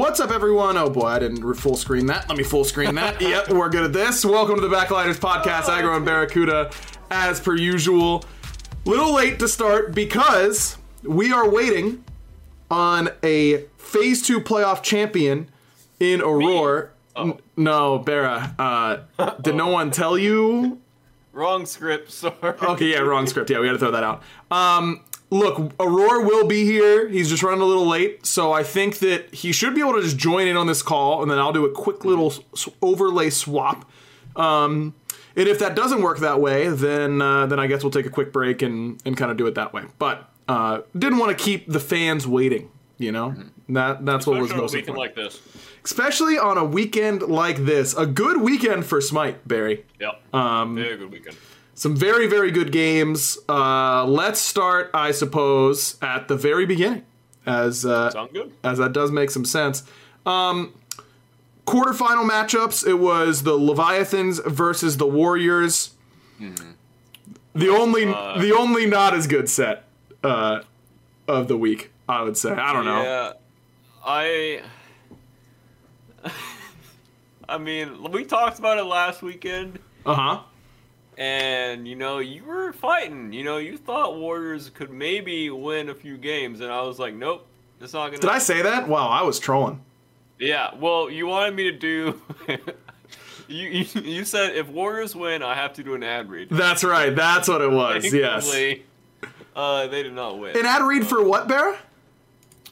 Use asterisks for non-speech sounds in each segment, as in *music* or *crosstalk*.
What's up, everyone? Oh boy, I didn't full screen that. Let me full screen that. *laughs* yep, we're good at this. Welcome to the Backliners Podcast, Aggro and BaRRaCCuDDa, as per usual. Little late to start because we are waiting on a Phase 2 playoff champion in Aurora. N- no, Barra. Uh, *laughs* did no one tell you? Wrong script, *laughs* sorry. Okay, yeah, wrong script. Yeah, we got to throw that out. Um, look, Aurora will be here. He's just running a little late, so I think that he should be able to just join in on this call, and then I'll do a quick little overlay swap. Um, and if that doesn't work that way, then uh, then I guess we'll take a quick break and, and kind of do it that way. But uh, didn't want to keep the fans waiting. You know, that that's what was Especially on a most weekend important. like this. Especially on a weekend like this, a good weekend for Smite, Barry. Yep. Um, Very good weekend. Some very, very good games. Uh, let's start, I suppose, at the very beginning, as uh, good? as that does make some sense. Um, quarterfinal matchups. It was the Leviathans versus the Warriors. The only, the only not as good set uh, of the week, I would say. I don't know. Yeah. I. *laughs* I mean, we talked about it last weekend, Uh huh. And you know, you were fighting. You know, you thought Warriors could maybe win a few games, and I was like, nope, it's not gonna. Did I say that? Wow, I was trolling. Yeah. Well, you wanted me to do. *laughs* you, you you said if Warriors win, I have to do an ad read. That's right. That's what it was. Yes. Uh, they did not win. An ad read for what, Bear?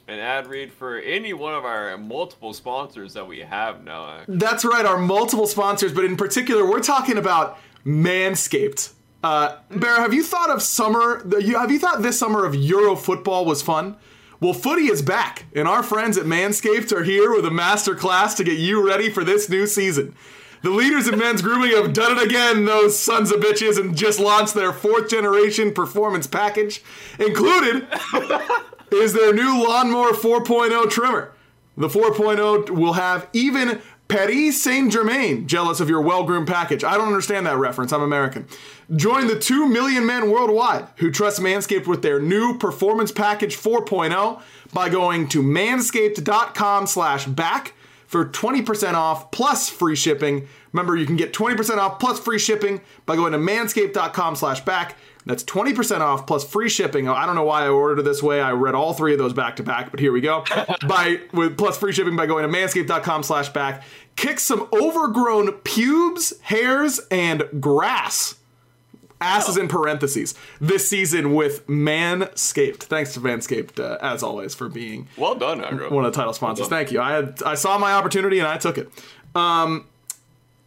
an ad read for any one of our multiple sponsors that we have now. That's right, our multiple sponsors, but in particular, we're talking about Manscaped. Uh, Bear, have you thought of summer? Have you thought this summer of Euro football was fun? Well, footy is back, and our friends at Manscaped are here with a master class to get you ready for this new season. The leaders in men's grooming have done it again, those sons of bitches, and just launched their fourth generation performance package. Included *laughs* is their new Lawnmower 4.0 trimmer. The 4.0 will have even Paris Saint Germain jealous of your well groomed package. I don't understand that reference. I'm American. Join the 2 million men worldwide who trust Manscaped with their new Performance Package 4.0 by going to manscaped.com slash back for 20% off plus free shipping. Remember, you can get 20% off plus free shipping by going to manscaped.com slash back. That's 20% off plus free shipping. I don't know why I ordered it this way. I read all three of those back to back, but here we go. *laughs* by with plus free shipping by going to manscaped.com slash back. Kick some overgrown pubes, hairs, and grass. Asses in parentheses. This season with Manscaped. Thanks to Manscaped, uh, as always, for being Well done, Aggro. one of the title sponsors. Well. Thank you. I had I saw my opportunity and I took it. Um,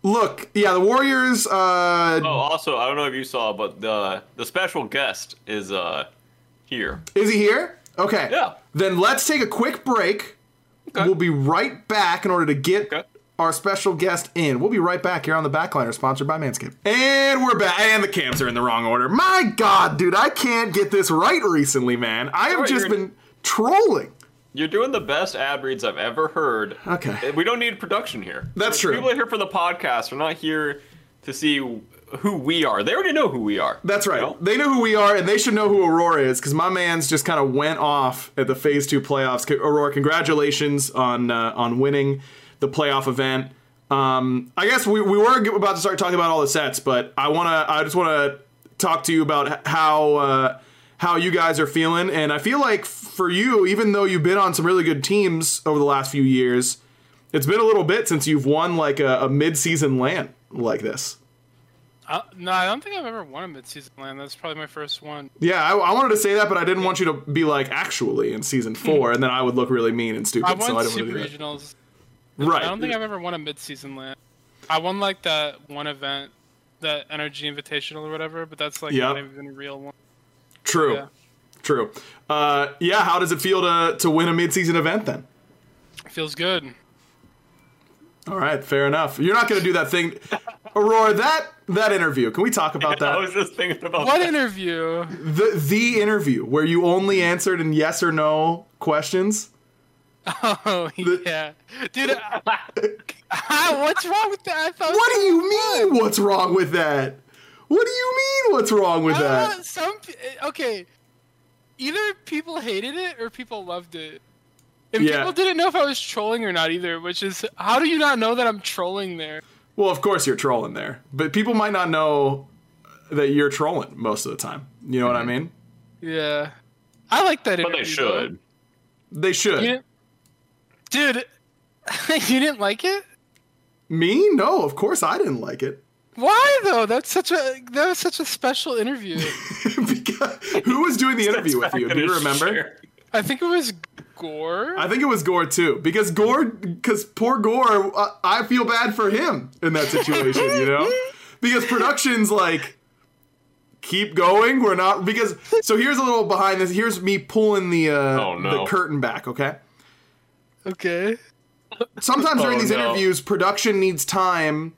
look, yeah, the Warriors. Uh, Oh, also, I don't know if you saw, but the the special guest is uh here. Is he here? Okay. Yeah. Then let's take a quick break. Okay. We'll be right back in order to get Okay. our special guest in. We'll be right back here on the Backliner, sponsored by Manscaped. And we're back. And the cams are in the wrong order. My God, dude, I can't get this right recently, man. I have Alright, just been trolling. You're doing the best ad reads I've ever heard. Okay. We don't need production here. That's true. People are here for the podcast. We're not here to see who we are. They already know who we are. That's right. You know? They know who we are, and they should know who Aurora is, because my man's just kind of went off at the Phase Two playoffs. Aurora, congratulations on uh, on winning the playoff event. Um, I guess we, we were about to start talking about all the sets, but I wanna I just wanna talk to you about how uh, how you guys are feeling, and I feel like for you, even though you've been on some really good teams over the last few years, it's been a little bit since you've won like a, a mid season LAN like this. Uh, no, I don't think I've ever won a midseason LAN. That's probably my first one. Yeah, I, I wanted to say that, but I didn't want you to be like actually in season four, and then I would look really mean and stupid. I won so I didn't super want to do that. regionals. Right. I don't think I've ever won a midseason LAN. I won like that one event, that Energy Invitational or whatever, but that's like Yep. not even a real one. True. Yeah. True. Uh, yeah. How does it feel to to win a mid-season event then? It feels good. All right, fair enough. You're not going to do that thing, Aurora. That that interview. Can we talk about *laughs* that? I was just thinking about What that. interview? The the interview where you only answered in yes or no questions. *laughs* Oh yeah, dude. *laughs* I, what's wrong with that? I thought. What do you mean? What's wrong with that? What do you mean? What's wrong with I that? know, some eh, okay. Either people hated it or people loved it. And Yeah. people didn't know if I was trolling or not either, which is how do you not know that I'm trolling there? Well, of course you're trolling there, but people might not know that you're trolling most of the time. You know what I mm-hmm. mean? Yeah. I like that But they should. They should. You Dude, *laughs* you didn't like it? Me? No, of course I didn't like it. Why though? That's such a that was such a special interview. *laughs* because, who was doing the interview with you? Do you remember? I think it was Gore. I think it was Gore too, because Gore, because poor Gore, uh, I feel bad for him in that situation, you know, *laughs* because production's like, keep going. We're not because. So here's a little behind this. Here's me pulling the uh, Oh, no. the curtain back. Okay. okay. Sometimes during Oh, these no. interviews, production needs time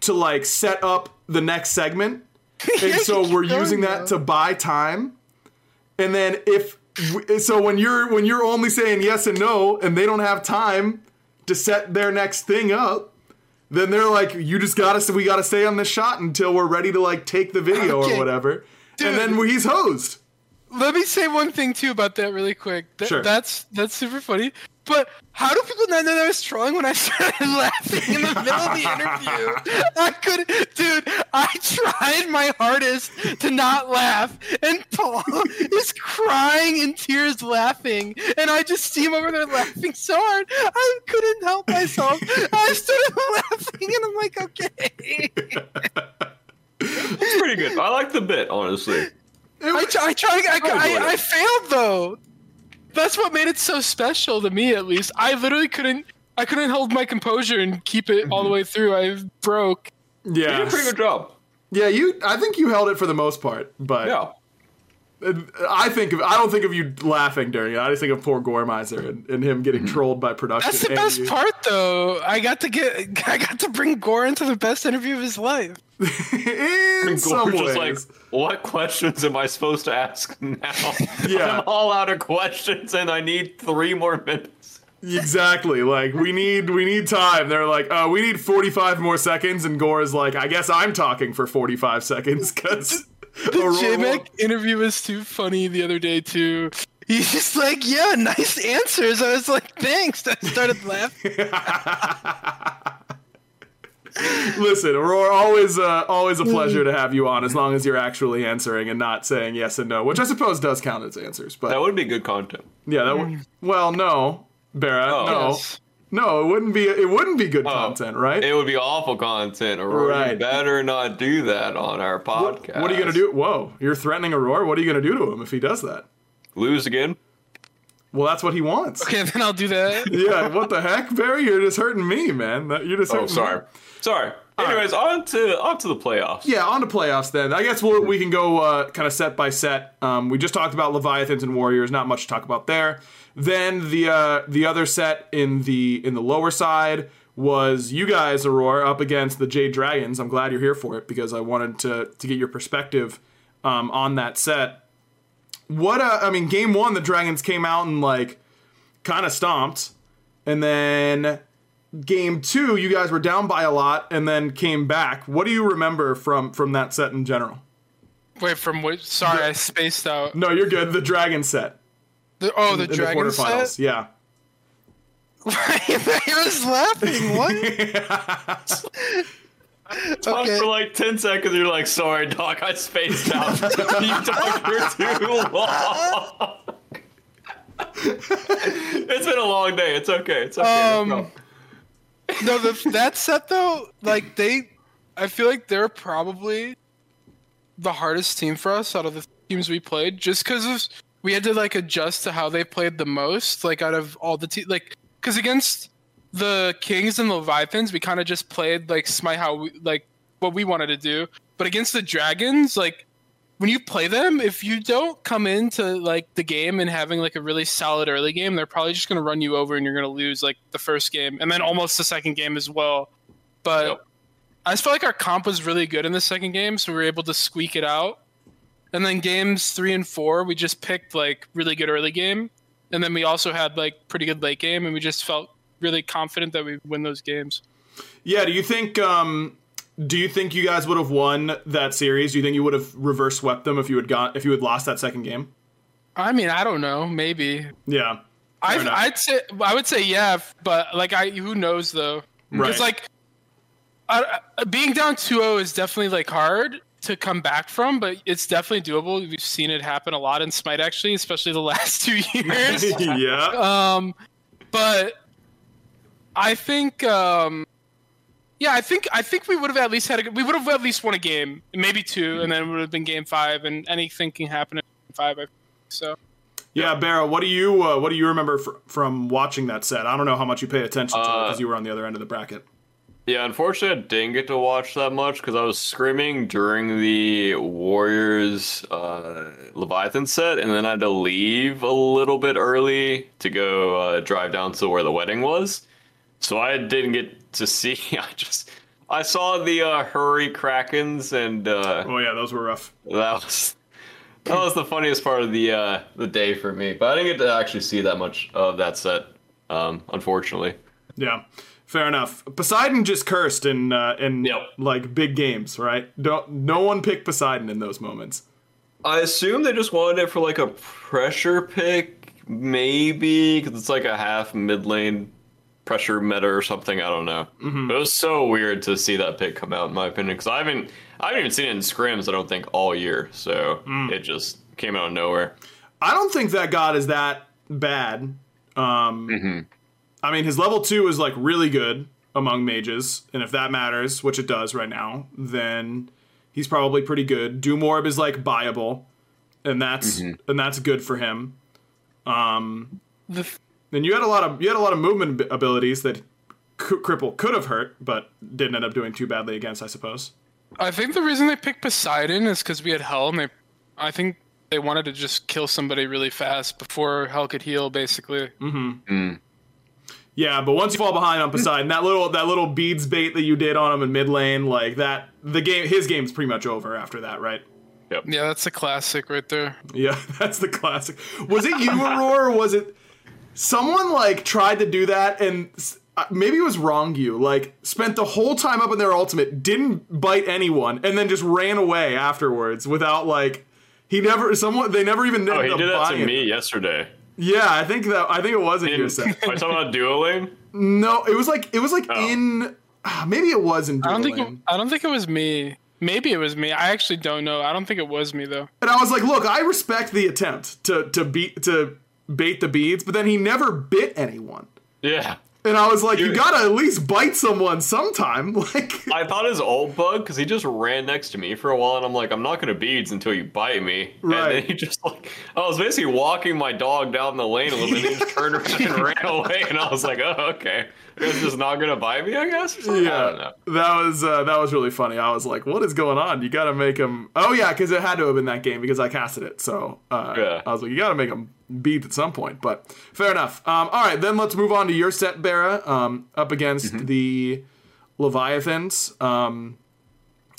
to like set up the next segment, *laughs* and so we're oh, using that to buy time. And then if so, when you're when you're only saying yes and no, and they don't have time to set their next thing up, then they're like, "You just gotta we gotta stay on this shot until we're ready to like take the video Okay. or whatever." Dude. And then he's hosed. Let me say one thing too about that really quick. Th- Sure. That's that's super funny. But how do people not know that I was trolling when I *laughs* started laughing in the *laughs* middle of the interview? I couldn't, dude. I tried my hardest to not laugh, and Paul *laughs* is crying in tears, laughing, and I just see him over there laughing so hard, I couldn't help myself. I started laughing, and I'm like, okay. It's pretty good. I like the bit, honestly. It I, was- tr- I tried. I, I. I failed though. That's what made it so special to me, at least. I literally couldn't. I couldn't hold my composure and keep it all the way through. I broke. Yeah, you did a pretty good job. yeah. You, I think you held it for the most part, but Yeah. I think of I don't think of you laughing during it. I just think of poor Gormizer and, and him getting trolled by production. That's the and best you. part, though. I got to get. *laughs* I got to bring Gore into the best interview of his life. *laughs* In some Gorge ways, is like, what questions am I supposed to ask *laughs* now? Yeah. I'm all out of questions and I need three more minutes. exactly. Like we need we need time. They're like, uh, we need forty five more seconds, and Gore is like, I guess I'm talking for forty five seconds because The J-Mac interview was too funny the other day too. He's just like, yeah, nice answers. I was like, thanks. I started laughing. *laughs* Listen, Aurora, always uh, always a pleasure to have you on, as long as you're actually answering and not saying yes and no, which I suppose does count as answers. But That would be good content. yeah, that would. Well, no, Barra, Oh. no. Yes. No, it wouldn't be. It wouldn't be good Oh. content, right? It would be awful content. Aurora, Right. you better not do that on our podcast. What are you gonna do? Whoa, you're threatening Aurora. What are you gonna do to him if he does that? Lose again? Well, that's what he wants. Okay, then I'll do that. *laughs* Yeah, what the heck, Barry? You're just hurting me, man. That- You're just Oh, sorry. Me. Sorry. Anyways, on to on to the playoffs. Yeah, on to playoffs then. I guess we'll, we can go uh, kind of set by set. Um, we just talked about Leviathans and Warriors. Not much to talk about there. Then the uh, the other set in the in the lower side was you guys, Aurora, up against the Jade Dragons. I'm glad you're here for it because I wanted to to get your perspective um, on that set. What uh, I mean, game one, the Dragons came out and like kind of stomped, and then game two, you guys were down by a lot and then came back. What do you remember from from that set in general? Wait, from which? Sorry, I spaced out. No, you're good. The Dragon set. The, oh, the in dragon the quarterfinals. set. Yeah. *laughs* I was laughing. What? *laughs* Talk Okay. for like 10 seconds, you're like, sorry, Doc, I spaced out. *laughs* you talked for too long. it's been a long day. It's okay. It's okay. No Um, problem. no, the, that set though, like they, I feel like they're probably the hardest team for us out of the teams we played, just because we had to like adjust to how they played the most, like out of all the teams, like because against the Kings and the Leviathans, we kind of just played like smite how we like what we wanted to do, but against the Dragons, like when you play them, if you don't come into like the game and having like a really solid early game, they're probably just gonna run you over and you're gonna lose like the first game and then almost the second game as well. But Yep. I just felt like our comp was really good in the second game, so we were able to squeak it out. And then games three and four, we just picked like really good early game, and then we also had like pretty good late game, and we just felt really confident that we'd win those games. Yeah. Do you think? Um, do you think you guys would have won that series? Do you think you would have reverse swept them if you had got if you had lost that second game? I mean, I don't know, maybe. Yeah. I. I'd say I would say yeah, but like I who knows though? Right. It's like uh, being down 2-0 is definitely like hard to come back from, but it's definitely doable. We've seen it happen a lot in Smite actually, especially the *laughs* last two years. *laughs* yeah. um, but I think um, yeah, I think I think we would have at least had a we would have at least won a game, maybe two, and then it would have been game five, and anything can happen in game five. I think. So Yeah, Barra, what do you uh, what do you remember fr- from watching that set? I don't know how much you pay attention to it Uh, because you were on the other end of the bracket. Yeah, unfortunately, I didn't get to watch that much because I was screaming during the Warriors uh, Leviathan set, and then I had to leave a little bit early to go uh, drive down to where the wedding was. So I didn't get to see. *laughs* I just I saw the uh, hurry krakens, and uh, Oh yeah, those were rough. that was that was the funniest part of the uh, the day for me. But I didn't get to actually see that much of that set, um, unfortunately. Yeah, fair enough. Poseidon just cursed in uh, in Yep. like big games, right? Don't no one picked Poseidon in those moments. I assume they just wanted it for like a pressure pick, maybe because it's like a half mid lane pressure meta or something. I don't know. Mm-hmm. It was so weird to see that pick come out, in my opinion, because I haven't, I haven't even seen it in scrims. I don't think all year, so Mm. it just came out of nowhere. I don't think that god is that bad. Um, Mm-hmm. I mean, his level two is like really good among mages, and if that matters, which it does right now, then he's probably pretty good. Doom Orb is like buyable, and that's Mm-hmm. and that's good for him. Um, the th- And you had a lot of you had a lot of movement abilities that C- Cripple could have hurt, but didn't end up doing too badly against, I suppose. I think the reason they picked Poseidon is because we had Hel, and they, I think they wanted to just kill somebody really fast before Hel could heal, basically. Mm-hmm. Mm. Yeah, but once you fall behind on Poseidon, that little that little beads bait that you did on him in mid lane, like that, the game, his game's pretty much over after that, right? Yep. Yeah, that's a classic right there. Yeah, *laughs* that's the classic. Was it you, Aurora, or was it someone like tried to do that and uh, maybe it was wrong you like spent the whole time up in their ultimate, didn't bite anyone, and then just ran away afterwards without like he never someone they never even Oh, he did that to buying it. me yesterday. Yeah, I think that I think it wasn't you. In, *laughs* are Seth. you talking about dueling? No, it was like it was like Oh. in *sighs* maybe it was in I don't think it, I don't think it was me. Maybe it was me. I actually don't know. I don't think it was me though. And I was like, look, I respect the attempt to to beat to bait the beads, but then he never bit anyone. Yeah. And I was like, you gotta at least bite someone sometime. *laughs* Like, I thought his old bug because he just ran next to me for a while, and I'm like, I'm not gonna beads until you bite me. Right. And then he just like, I was basically walking my dog down the lane a little bit, and he just turned around and ran *laughs* away, and I was like, oh okay, he's just not gonna buy me, I guess. or something? I don't yeah, know. that was uh, that was really funny. I was like, what is going on? You gotta make him. Oh yeah, because it had to have been that game because I casted it. So uh, Yeah. I was like, you gotta make him beat at some point. But fair enough. Um, all right, then let's move on to your set, Barra, um, up against Mm-hmm. the Leviathans. Um,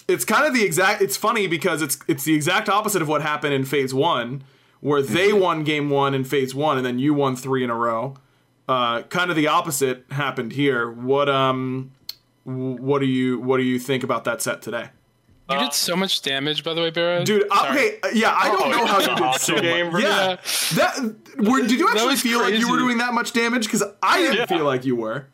it's kind of the exact. It's funny because it's it's the exact opposite of what happened in Phase One, where they Mm-hmm. won Game One in Phase One, and then you won three in a row. Uh, kind of the opposite happened here. What um, what do you what do you think about that set today, You Uh, did so much damage, by the way, Barra. dude? uh, okay, uh, yeah, I don't Oh, know how you did so game much. Yeah, that were, did you actually feel like you were doing that much damage? Because I didn't Yeah. feel like you were.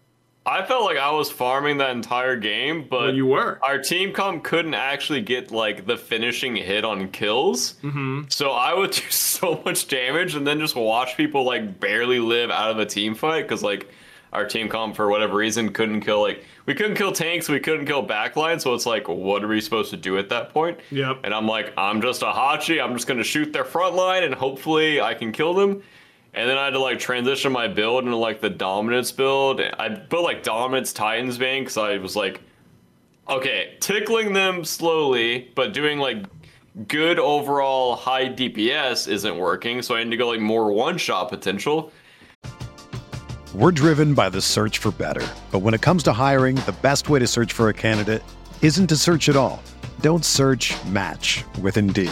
I felt like I was farming that entire game, but you were. our team comp couldn't actually get like the finishing hit on kills. Mm-hmm. So I would *laughs* do so much damage and then just watch people like barely live out of a team fight because like our team comp for whatever reason couldn't kill like we couldn't kill tanks, we couldn't kill backline. So it's like, what are we supposed to do at that point? Yep. And I'm like, I'm just a Hachi. I'm just gonna shoot their front line and hopefully I can kill them. And then I had to like transition my build into like the dominance build. I put like dominance Titans Bane because I was like, okay, tickling them slowly, but doing like good overall high DPS isn't working. So I need to go like more one shot potential. We're driven by the search for better. But when it comes to hiring, the best way to search for a candidate isn't to search at all. Don't search match with Indeed.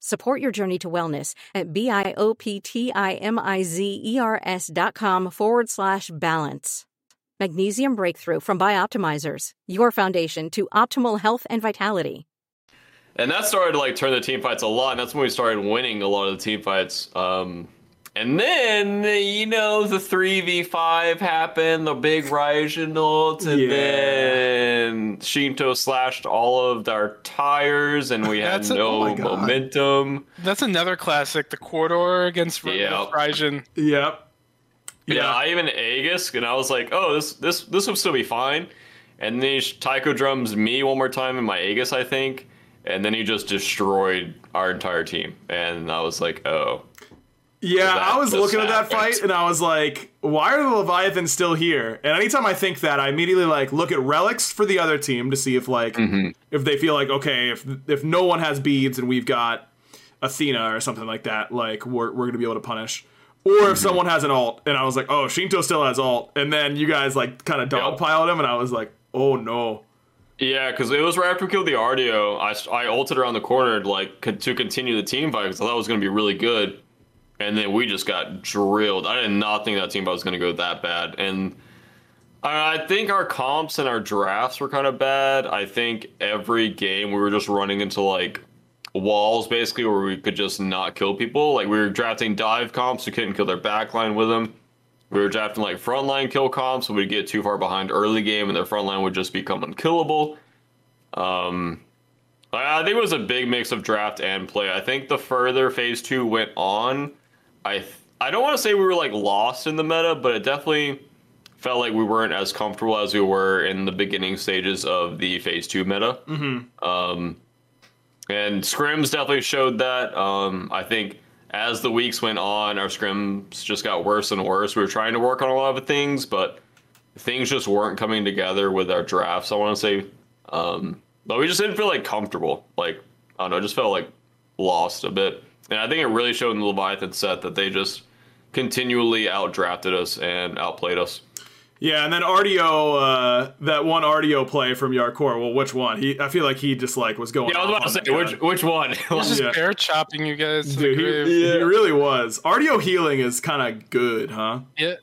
Support your journey to wellness at B-I-O-P-T-I-M-I-Z-E-R-S dot com forward slash balance. Magnesium Breakthrough from Bioptimizers, your foundation to optimal health and vitality. And that started to like turn the team fights a lot, and that's when we started winning a lot of the team fights. Um, and then you know the three v five happened, the big Raijin ult, and Yeah. then Shinto slashed all of our tires, and we had That's a- no oh momentum. That's another classic. The corridor against R- Yeah. Raijin. Yep. Yeah, I even Aegis, and I was like, oh, this this this will still be fine. And then he sh- Taiko drums me one more time in my Aegis, I think, and then he just destroyed our entire team. And I was like, oh, Yeah, I was looking at that fight and I was like, why are the Leviathans still here? And anytime I think that, I immediately like look at relics for the other team to see if like Mm-hmm. if they feel like okay, if if no one has beads and we've got Athena or something like that, like we're we're gonna be able to punish. Or Mm-hmm. if someone has an alt, and I was like, oh, Shinto still has alt, and then you guys like kind of dogpiled him, and I was like, oh no. Yeah, because it was right after we killed the Artio. I, I ulted around the corner to, like to continue the team fight because I thought it was going to be really good, and then we just got drilled. I did not think that team was going to go that bad, and I, think our comps and our drafts were kind of bad. I think every game we were just running into like walls basically where we could just not kill people. Like we were drafting dive comps, we couldn't kill their backline with them. We were drafting like frontline kill comps, so we'd get too far behind early game, and their frontline would just become unkillable. Um, I think it was a big mix of draft and play. I think the further Phase Two went on, I th- I don't want to say we were like lost in the meta, but it definitely felt like we weren't as comfortable as we were in the beginning stages of the Phase Two meta. Mm-hmm. Um, and scrims definitely showed that. Um, I think as the weeks went on, our scrims just got worse and worse. We were trying to work on a lot of things, but things just weren't coming together with our drafts. I want to say, um, but we just didn't feel like comfortable. Like I don't know, just felt like lost a bit. And I think it really showed in the Leviathan set that they just continually outdrafted us and outplayed us. Yeah, and then Artio, uh, that one Artio play from Jarcorrr. Well, which one? He, I feel like he just like was going. Yeah, I was about to say that which guy. which one. He's just Yeah. bear chopping you guys to Dude, the he, grave. he really was. Artio healing is kind of good, huh? Yeah.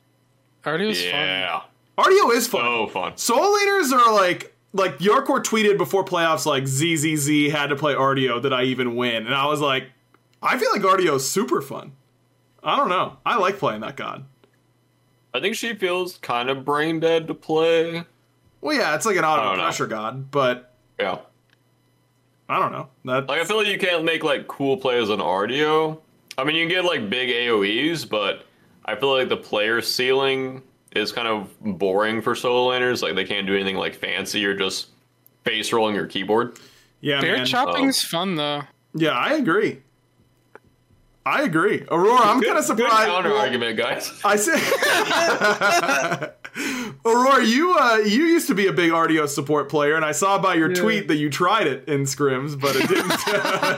Already was fun. yeah, Artio is fun. so fun. Soul leaders are like like Jarcorrr tweeted before playoffs like ZZZ had to play Artio that I even win, and I was like, I feel like Artio is super fun. I don't know. I like playing that god. I think she feels kind of brain dead to play. Well, yeah, it's like an auto don't know. pressure god, but Yeah. I don't know. That Like I feel like you can't make like cool plays on Artio. I mean, you can get like big AOE's, but I feel like the player ceiling is kind of boring for solo laners. Like they can't do anything like fancy. You're just face rolling your keyboard. yeah, Bear man. chopping's fun though. Yeah, I agree. I agree. Aurora, I'm kind of surprised. Good surprised. counter well, argument, guys. I say, *laughs* Aurora, you uh, you used to be a big Artio support player, and I saw by your tweet that you tried it in scrims, but it didn't *laughs*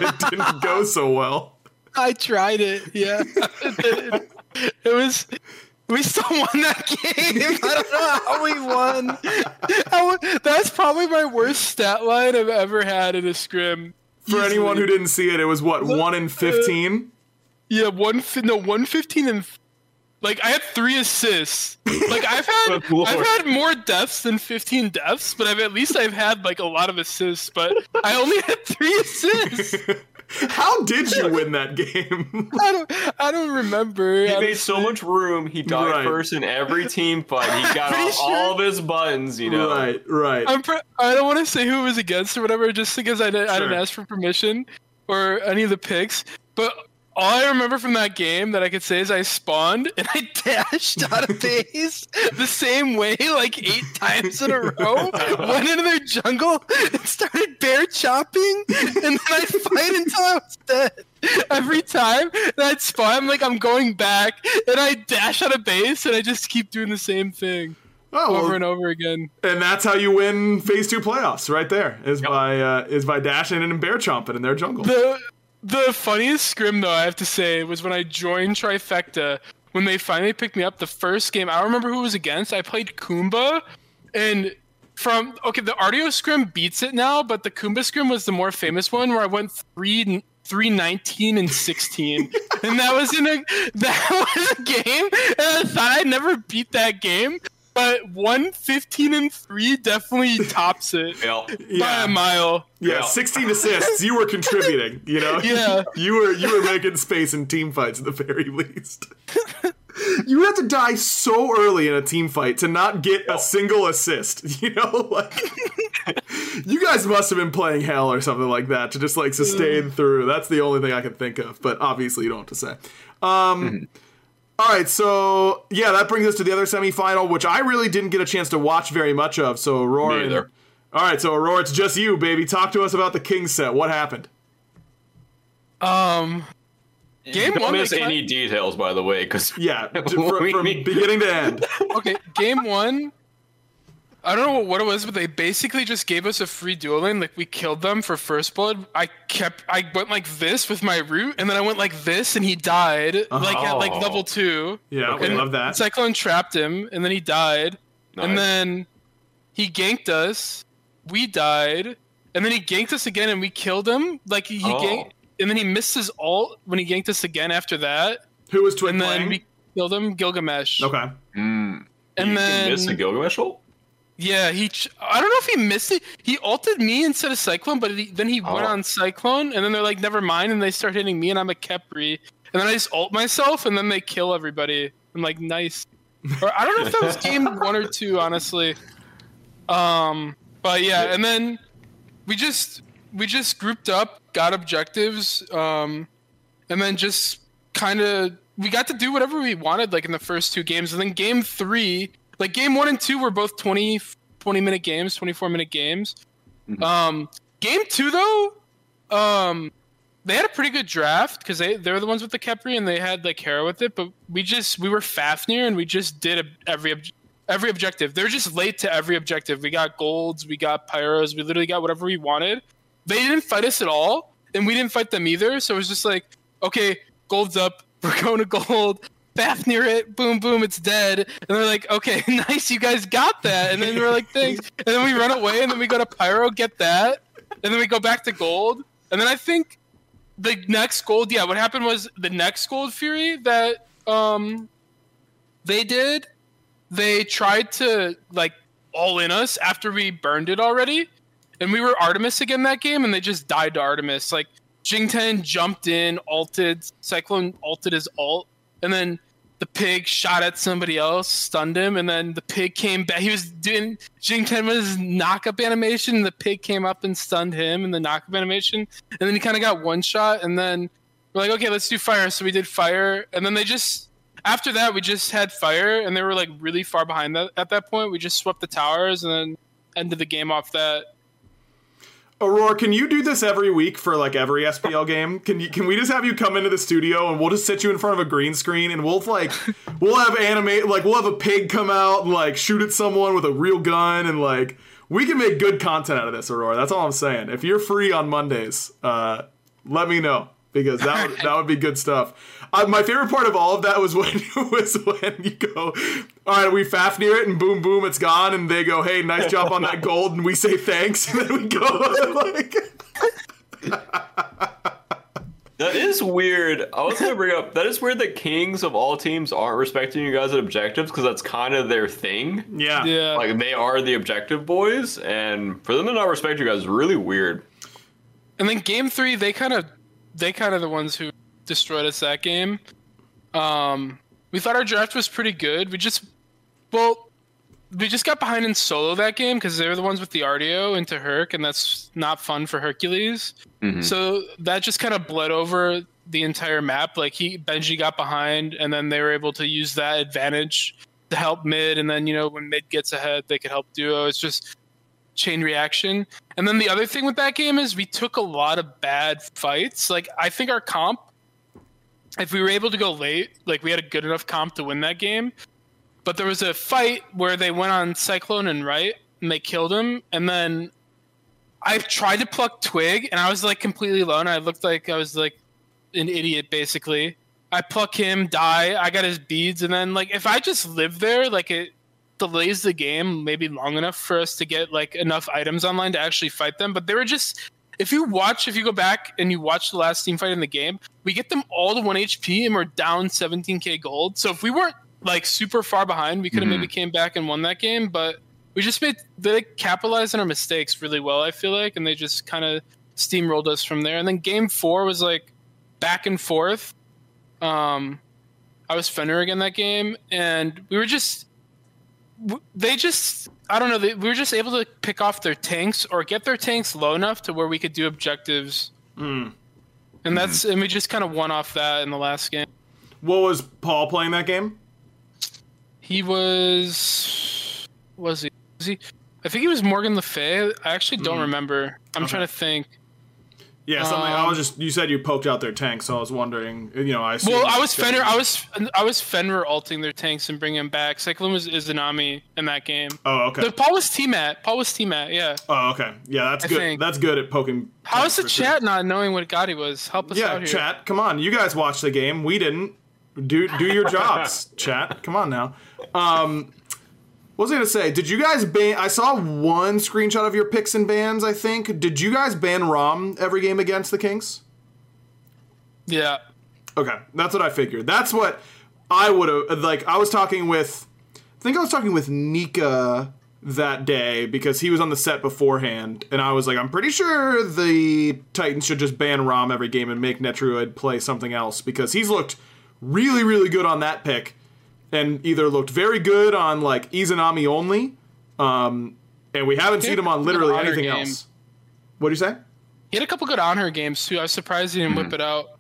it didn't go so well. I tried it. Yeah, it, it was. We still won that game. I don't know how we won. How- that's probably my worst stat line I've ever had in a scrim. For anyone who didn't see it, it was what one in fifteen. Yeah, one fi- no one fifteen and like I had three assists. Like I've *laughs* had Good. I've had more deaths than fifteen deaths, but I've at least I've had like a lot of assists. But I only had three assists. *laughs* How did you win that game? *laughs* I don't I don't remember. He made so much room. He died Right. first in every team fight. He got all, sure- all of his buttons, you know. right, right. I'm pre- I don't want to say who it was against or whatever, just because I, didn't I didn't ask for permission or any of the picks. But all I remember from that game that I could say is I spawned and I *laughs* dashed out of base the same way like eight times in a row. *laughs* Went into their jungle and started bear chopping, and then I'd fight until I was dead. Every time and I'd spawn, I'm like I'm going back, and I dash out of base, and I just keep doing the same thing oh, well, over and over again. and that's how you win Phase Two playoffs, right there. Is by uh, is by dashing in and bear chomping in their jungle. The the funniest scrim though I have to say was when I joined Trifecta when they finally picked me up the first game. I don't remember who it was against. I played Kumba and from okay the Artio scrim beats it now, but the Kumba scrim was the more famous one where I went three three nineteen and sixteen, *laughs* and that was in a *laughs* that was a game, and I thought I'd never beat that game, but one fifteen and three definitely *laughs* tops it Yeah. by yeah, a mile. yeah, Yeah. sixteen assists. You were contributing. You know. *laughs* Yeah. *laughs* you were you were making space in team fights at the very least. You have to die so early in a team fight to not get a single assist. You know, like you guys must have been playing Hel or something like that to just like sustain through. That's the only thing I can think of. But obviously, you don't have to say. Um, all right, so yeah, that brings us to the other semifinal, which I really didn't get a chance to watch very much of. So Aurora, Me all right, so Aurora, it's just you, baby. Talk to us about the King set. What happened? Um, game Don't one. miss they any details, by the way, because Yeah, *laughs* from, from beginning to end. *laughs* okay, game one. I don't know what it was, but they basically just gave us a free dueling. Like we killed them for first blood. I kept, I went like this with my root, and then I went like this, and he died. Uh-huh. Like at like Oh. level two. Yeah, Okay. we love that. Cyclone trapped him, and then he died. And then he ganked us. We died, and then he ganked us again, and we killed him. Like he Oh. ganked, and then he missed his ult when he ganked us again after that. Who was Twin And then playing? we killed him, Gilgamesh. okay. Hmm. And you then missed the Gilgamesh ult? Yeah, he. Ch- I don't know if he missed it. He ulted me instead of Cyclone, but he, then he went Oh. on Cyclone, and then they're like, "Never mind," and they start hitting me, and I'm a Khepri, and then I just ult myself, and then they kill everybody. I'm like, nice. Or I don't know if that was game *laughs* one or two, honestly. Um, but yeah, and then we just we just grouped up, got objectives, um, and then just kind of we got to do whatever we wanted, like in the first two games, and then game three like game one and two were both 20 20 minute games 24 minute games. Um game two though um they had a pretty good draft because they they were the ones with the Khepri and they had like Hera with it but we just we were Fafnir and we just did a, every ob- every objective. They're just late to every objective. We got golds we got pyros we literally got whatever we wanted. They didn't fight us at all and we didn't fight them either so it was just like okay gold's up *laughs* we're going to gold Bath near it, boom, boom, it's dead. And they're like, okay, *laughs* nice, you guys got that. And then we're like, thanks. And then we run away, and then we go to Pyro, get that. And then we go back to gold. And then I think the next gold, yeah, what happened was the next gold Fury that um they did, they tried to like all in us after we burned it already. And we were Artemis again that game, and they just died to Artemis. Like Jingten jumped in, alted, Cyclone alted his alt, and then the pig shot at somebody else, stunned him, and then the pig came back. He was doing Jingten was knock up animation, and the pig came up and stunned him in the knock up animation, and then he kind of got one shot, and then we're like, okay, let's do fire. So we did fire, and then they just after that we just had fire, and they were like really far behind that at that point. We just swept the towers, and then ended the game off that. Aurora, can you do this every week for like every SPL game? Can you can we just have you come into the studio and we'll just sit you in front of a green screen and we'll like we'll have animate like we'll have a pig come out and like shoot at someone with a real gun and like we can make good content out of this, Aurora. That's all I'm saying. If you're free on Mondays, uh, let me know because that would, that would be good stuff. Uh, my favorite part of all of that was when *laughs* was when you go, all right, we Fafnir it and boom boom, it's gone, and they go, hey, nice job on that gold, and we say thanks, *laughs* and then we go *laughs* like. That is weird. I was gonna bring up that is weird that kings of all teams aren't respecting you guys at objectives because that's kind of their thing. Yeah. Yeah. Like they are the objective boys, and for them to not respect you guys is really weird. And then game three, they kind of, they kind of the ones who destroyed us that game. Um, we thought our draft was pretty good. We just, well, we just got behind in solo that game because they were the ones with the Artio into Herc, and that's not fun for Hercules. So that just kind of bled over the entire map. Like he Benji got behind, and then they were able to use that advantage to help mid, and then you know when mid gets ahead, they could help duo. It's just chain reaction. And then the other thing with that game is we took a lot of bad fights. Like I think our comp, if we were able to go late, like we had a good enough comp to win that game. But there was a fight where they went on Cyclone and right, and they killed him. And then I tried to pluck Twig, and I was like completely alone. I looked like I was like an idiot, basically. I pluck him, die. I got his beads, and then like if I just live there, like it delays the game maybe long enough for us to get like enough items online to actually fight them. But they were just if you watch, if you go back and you watch the last team fight in the game, we get them all to one HP and we're down 17k gold. So if we weren't like super far behind, we could have maybe came back and won that game. But we just made they capitalized on our mistakes really well. I feel like, and they just kind of steamrolled us from there. And then game four was like back and forth. Um, I was Fenrir again that game, and we were just they just I don't know they, we were just able to pick off their tanks or get their tanks low enough to where we could do objectives. Mm. And that's and we just kind of won off that in the last game. What was Paul playing that game? He was was he was he I think he was Morgan Le Fay. I actually don't mm. remember. I'm trying to think. Yeah, something. I Um, was just. You said you poked out their tank, so I was wondering. You know, I. Well, I was Fenrir. I was I was Fenrir alting their tanks and bringing them back. Cyclone was Izanami in that game. Oh, okay. The Paul was Tiamat. Paul was Tiamat. Yeah. Oh, okay. Yeah, that's I good. think- That's good at poking. How is tanks the for sure. chat not knowing what Gotti was? Help us Yeah, out here. Yeah, chat. Come on, you guys watched the game. We didn't. Do do your jobs, *laughs* chat. Come on now. Um, was I gonna say? Did you guys ban? I saw one screenshot of your picks and bans. I think. Did you guys ban Rom every game against the Kings? Yeah. Okay, that's what I figured. That's what I would have like. I was talking with, I think I was talking with Nika that day because he was on the set beforehand, and I was like, I'm pretty sure the Titans should just ban Rom every game and make Netruid play something else because he's looked really, really good on that pick, and either looked very good on like Izanami only, um, and we haven't seen him on literally anything else. What do you say? He had a couple good on her games too. I was surprised he didn't Hmm. whip it out.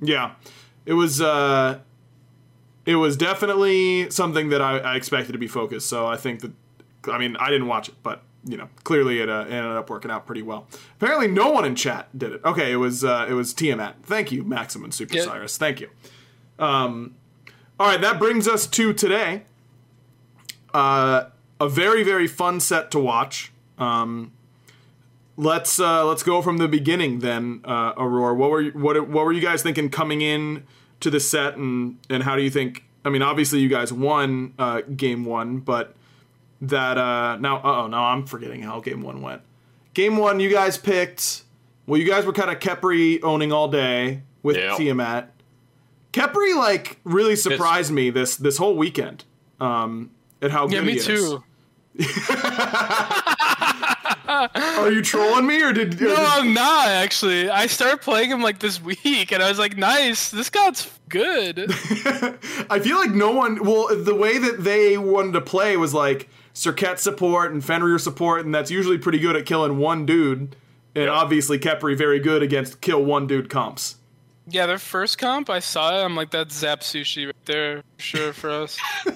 Yeah, it was. uh It was definitely something that I, I expected to be focused. So I think that, I mean, I didn't watch it, but you know, clearly it, uh, it ended up working out pretty well. Apparently, no one in chat did it. Okay, it was uh, it was Tiamat. Thank you, Maxim and Super. Cyrus. Thank you. Um, all right, that brings us to today. Uh, a very very fun set to watch. Um, let's uh, let's go from the beginning then, uh, Aurora. What were you, what what were you guys thinking coming in to the set, and and how do you think? I mean, obviously you guys won uh, game one, but that uh, now oh no, I'm forgetting how game one went. Game one, you guys picked. Well, you guys were kind of Khepri owning all day with Yeah. Tiamat. Khepri like really surprised me this this whole weekend. Um, at how Yeah, good me he is. too. *laughs* Are you trolling me or did? or No, did- I'm not actually. I started playing him like this week, and I was like, "Nice, this god's good." *laughs* I feel like no one. Well, the way that they wanted to play was like Circuit support and Fenrir support, and that's usually pretty good at killing one dude. And obviously, Khepri very good against kill one dude comps. Yeah, their first comp, I saw it. I'm like, "That's Zap Sushi right there, sure for us." *laughs*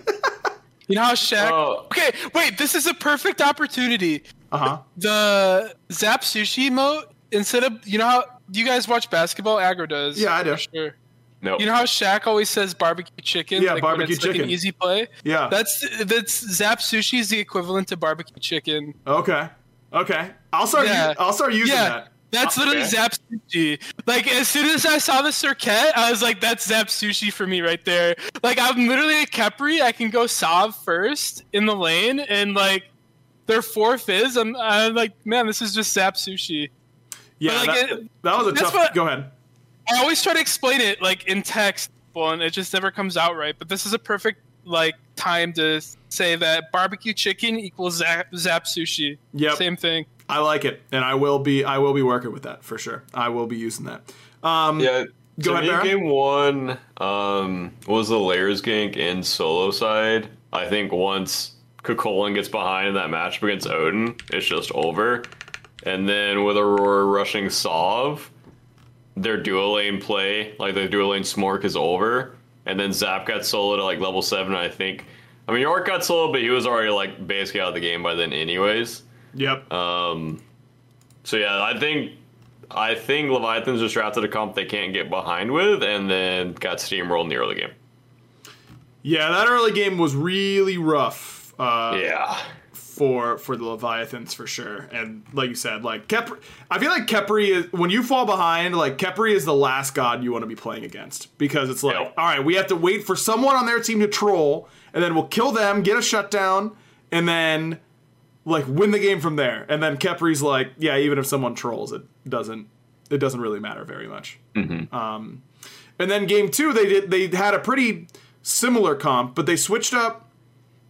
you know how Shaq? Oh. Okay, wait. This is a perfect opportunity. Uh huh. The Zap Sushi emote, instead of, you know how, do you guys watch basketball? Aggro does. Yeah, I do. for Sure. No. You know how Shaq always says barbecue chicken? Yeah, when barbecue it's, like, chicken. an easy play. Yeah. That's that's Zap Sushi is the equivalent to barbecue chicken. Okay. Okay. I'll start. Yeah. u- I'll start using yeah, that. That's literally Okay. Zap Sushi. Like as soon as I saw the circuit, I was like, "That's Zap Sushi for me right there." Like I'm literally a Khepri. I can go Sav first in the lane, and like their fourth is. I'm, I'm like, man, this is just Zap Sushi. Yeah. like, that, it- that was a tough. what- go ahead. I always try to explain it like in text, and it just never comes out right. But this is a perfect like time to say that barbecue chicken equals Zap, Zap Sushi. Yeah, Same thing. I like it, and I will be. I will be working with that for sure. I will be using that. Um, Yeah. Go ahead, me, game one um, was the layers gank in solo side. I think once Kukulkan gets behind in that matchup against Odin, it's just over. And then with Aurora rushing Sov, their dual lane play, like their dual lane smork is over. And then Zap got solo to like level seven, I think. I mean, Jarcorrr got solo, but he was already like basically out of the game by then, anyways. Yep. Um, so yeah, I think I think Leviathan's just drafted a comp they can't get behind with, and then got steamrolled in the early game. yeah. That early game was really rough. Uh, Yeah, for for the Leviathans for sure. And like you said, like Khepri, I feel like Khepri is when you fall behind, like Khepri is the last god you want to be playing against because it's like, Yeah. all right, we have to wait for someone on their team to troll, and then we'll kill them, get a shutdown, and then like win the game from there. And then Khepri's like, yeah, even if someone trolls, it doesn't it doesn't really matter very much. Um, and then game two, they did they had a pretty similar comp, but they switched up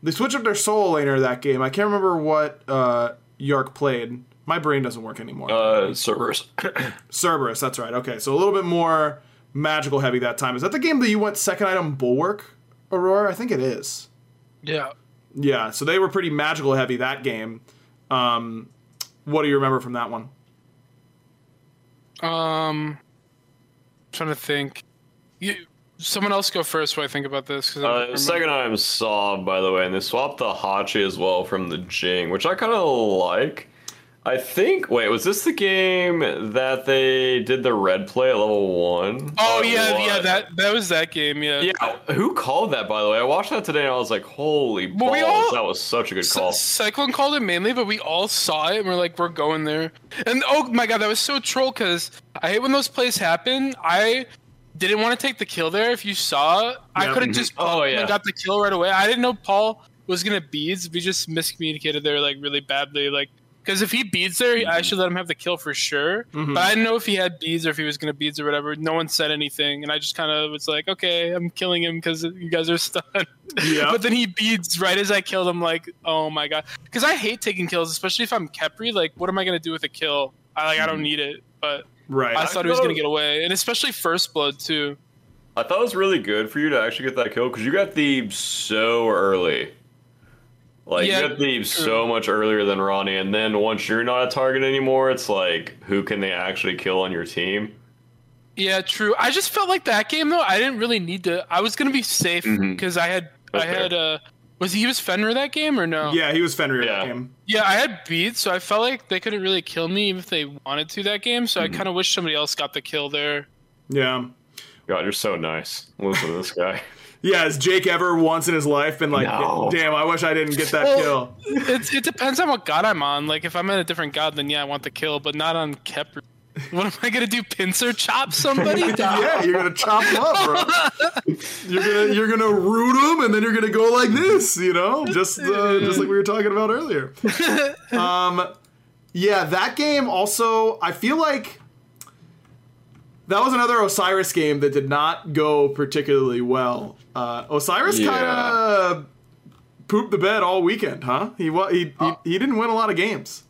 they switched up their solo laner that game. I can't remember what uh, Jarcorrr played. My brain doesn't work anymore. uh, servers. *coughs* Cerberus, that's right. Okay, so a little bit more magical heavy that time. Is that the game that you went second item Bulwark, Aurora? I think it is. Yeah. Yeah, so they were pretty magical heavy that game. Um, what do you remember from that one? Um, trying to think. You, someone else go first while I think about this. 'cause I don't uh, remember. second item Saw, by the way, and they swapped the Hachi as well from the Jing, which I kind of like. I think. Wait, was this the game that they did the red play at level one? Oh Or yeah, what? yeah. That that was that game. Yeah. Yeah, who called that? By the way, I watched that today and I was like, "Holy Well, balls!" all- that was such a good call. Cyclone called it mainly, but we all saw it and we're like, we're going there. And oh my god, that was so troll because I hate when those plays happen. I didn't want to take the kill there. If you saw, I Yeah. could have just *laughs* Oh, yeah. and got the kill right away. I didn't know Paul was gonna beads. We just miscommunicated there like really badly. Like because if he beads there, I should let him have the kill for sure. But I didn't know if he had beads or if he was gonna beads or whatever. No one said anything, and I just kind of was like, okay, I'm killing him because you guys are *laughs* stunned. Yeah. but then he beads right as I killed him. Like, oh my god, because I hate taking kills, especially if I'm Khepri. Like, what am I gonna do with a kill? I like, I don't need it. But Right. I thought he was gonna get away, and especially first blood too. I thought it was really good for you to actually get that kill because you got the so early. Like Yeah, you got the so much earlier than Ronnie, and then once you're not a target anymore, it's like who can they actually kill on your team? Yeah, true. I just felt like that game though. I didn't really need to. I was gonna be safe because I had That's I had uh was he was Fenrir that game or no? yeah, he was Fenrir Yeah. that game. Yeah, I had beads, so I felt like they couldn't really kill me even if they wanted to that game. So I kind of wish somebody else got the kill there. Yeah. God, you're so nice. Listen to this guy. *laughs* Yeah, has Jake ever once in his life been like, No. damn, I wish I didn't get that Well- kill? It, it depends on what god I'm on. Like if I'm in a different god, then yeah, I want the kill, but not on Khepri. *laughs* What am I gonna do? Pincer chop somebody? *laughs* Yeah, you're gonna chop them up, bro. *laughs* You're gonna you're gonna root them, and then you're gonna go like this, you know, just uh, just like we were talking about earlier. Um, yeah, that game also, I feel like that was another Osiris game that did not go particularly well. Uh, Osiris Yeah. kind of pooped the bed all weekend, huh? He he, he he didn't win a lot of games.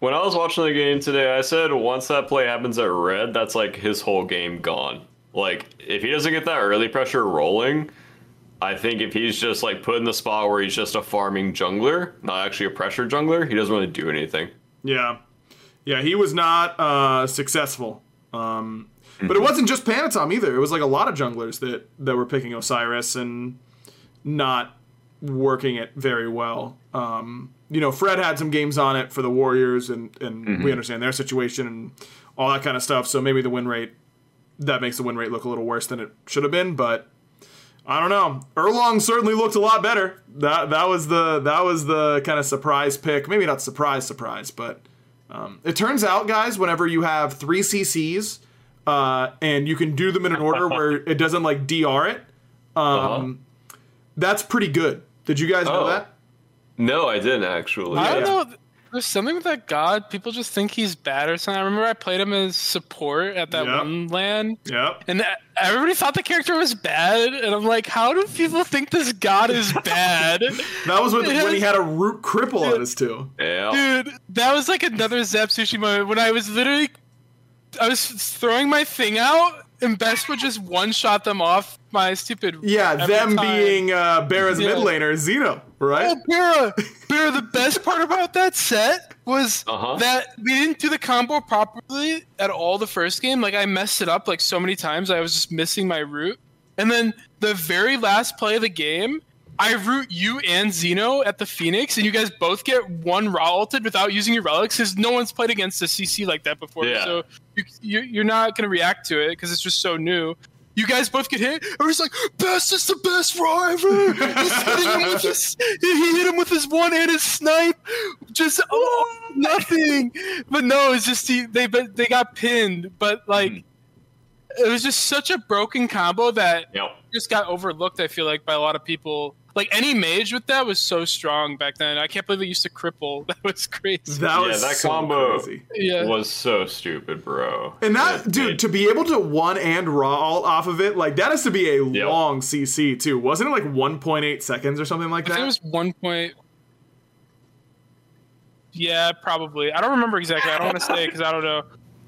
When I was watching the game today, I said once that play happens at red, that's like his whole game gone. Like if he doesn't get that early pressure rolling, I think if he's just like put in the spot where he's just a farming jungler, not actually a pressure jungler, he doesn't really do anything. Yeah, yeah, he was not uh, successful. Um, but it wasn't just Panitom either. It was like a lot of junglers that that were picking Osiris and not working it very well. Um, you know, Fred had some games on it for the Warriors, and and we understand their situation and all that kind of stuff. So maybe the win rate that makes the win rate look a little worse than it should have been, but. I don't know. Erlong certainly looked a lot better. That that was the that was the kind of surprise pick. Maybe not surprise surprise, but um, it turns out, guys, whenever you have three CCs uh, and you can do them in an order where *laughs* it doesn't like DR it, um, that's pretty good. Did you guys know Oh. that? No, I didn't actually. I don't Yeah. know. There's something with that god. People just think he's bad or something. I remember I played him as support at that Yeah. one land, Yep. and everybody thought the character was bad. And I'm like, how do people think this god is *laughs* bad? That was when, It when he had a root cripple on his too. Yeah. Dude, that was like another Zap Sushi moment when I was literally, I was throwing my thing out, and Best would just one shot them off my stupid. Yeah, them time. being uh, Barra's Yeah. mid laner, Zeno, right? Oh, Bera, Bera, the best part about that set was Uh-huh. that we didn't do the combo properly at all the first game. Like, I messed it up like so many times. I was just missing my route. And then the very last play of the game, I root you and Zeno at the Phoenix, and you guys both get one Ra ulted without using your relics because no one's played against a CC like that before. Yeah. So you, you, you're not going to react to it because it's just so new. You guys both get hit. and he's like, "Best is the best Ra ever." *laughs* He's hitting him with his, he hit him with his one handed snipe. Just oh, nothing. But no, it's just he, they they got pinned. But like, hmm. it was just such a broken combo that Yep. just got overlooked. I feel like by a lot of people. Like any mage with that was so strong back then. I can't believe it used to cripple. *laughs* That was crazy. That Yeah, was that so combo- crazy. yeah. Was so stupid, bro. And that, It dude, made- to be able to one and Ra alt off of it, like that has to be a Yep. long CC too. Wasn't it like 1.8 seconds or something like I think it was one point. Yeah, probably. I don't remember exactly. I don't want to say because I don't know.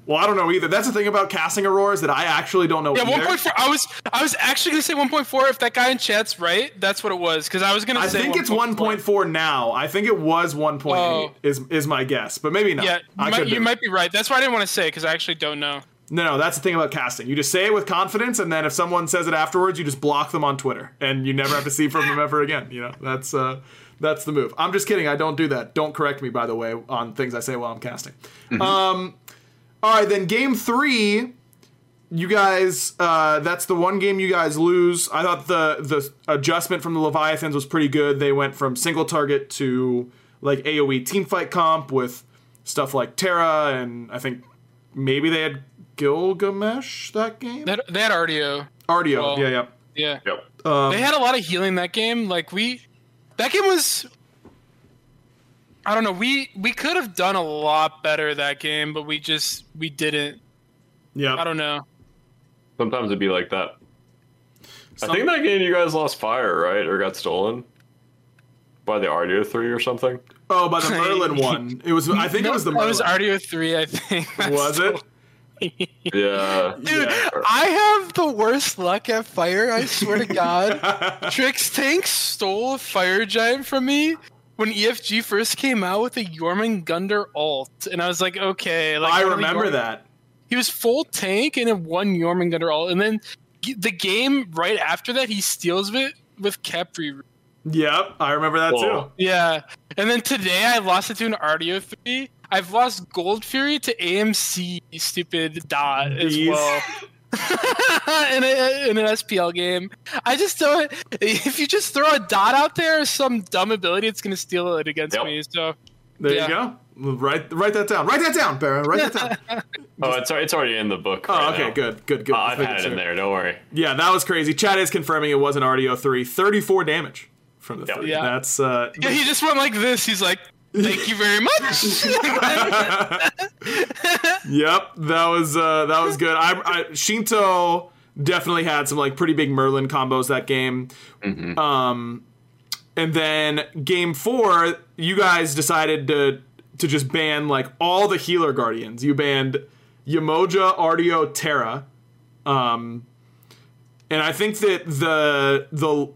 Well, I don't know either. That's the thing about casting Aurora is that I actually don't know Yeah, one point four. I was I was actually gonna say one point four. If that guy in chat's right, that's what it was. Because I was gonna I say. think it's 1.4. 1.4 now. I think it was 1.8 Oh. is is my guess, but maybe not. Yeah, you, I might, you be. might be right. That's why I didn't want to say because I actually don't know. No, no, that's the thing about casting. You just say it with confidence, and then if someone says it afterwards, you just block them on Twitter, and you never have to see from them ever again. You know, that's uh, that's the move. I'm just kidding. I don't do that. Don't correct me, by the way, on things I say while I'm casting. Um, all right, then game three. You guys, uh, that's the one game you guys lose. I thought the the adjustment from the Leviathans was pretty good. They went from single target to like AOE team fight comp with stuff like Terra, and I think maybe they had Gilgamesh that game. They had, they had Artio. Artio, well- yeah, yeah. Yeah, Yep. Um, they had a lot of healing that game. Like we, that game was. I don't know. We we could have done a lot better that game, but we just we didn't. yeah. I don't know. Sometimes it'd be like that. Some- I think that game you guys lost fire, right? Or got stolen by the Artio three or something. Oh, by the *laughs* Merlin one. It was. I think it was the That Merlin. was Artio three, I think. *laughs* Was it? Yeah. *laughs* Dude, Yeah. I have the worst luck at fire. I swear to God. Trix Tank stole a fire giant from me when EFG first came out with a Jormungandr alt, and I was like, okay. Like I one of the remember Jorm- that. He was full tank and it one Jormungandr alt, and then the game right after that, he steals it with Khepri. Yep, I remember that Whoa. too. Yeah, and then today I lost it to an Artio three. I've lost Gold Fury to AMC, stupid dot as well. *laughs* *laughs* in, a, in an SPL game, I just don't. If you just throw a dot out there, some dumb ability, it's gonna steal it against Yep. me. So There Yeah. you go. Write write that down. Write that down, Barra. Write that down. *laughs* Oh, it's it's already in the book. Oh, right okay, now. good, good, good. Uh, I've had it making in there. Don't worry. Yeah, that was crazy. Chad is confirming it was an Artio three. 34 damage from the Yep. three. Yeah. That's uh yeah, he just went like this. He's like, "Thank you very much." *laughs* Yep, that was uh, that was good. I, I Shinto definitely had some like pretty big Merlin combos that game. Um, and then game four, you guys decided to to just ban like all the healer guardians. You banned Yemoja, Artio, Terra. Um, and I think that the the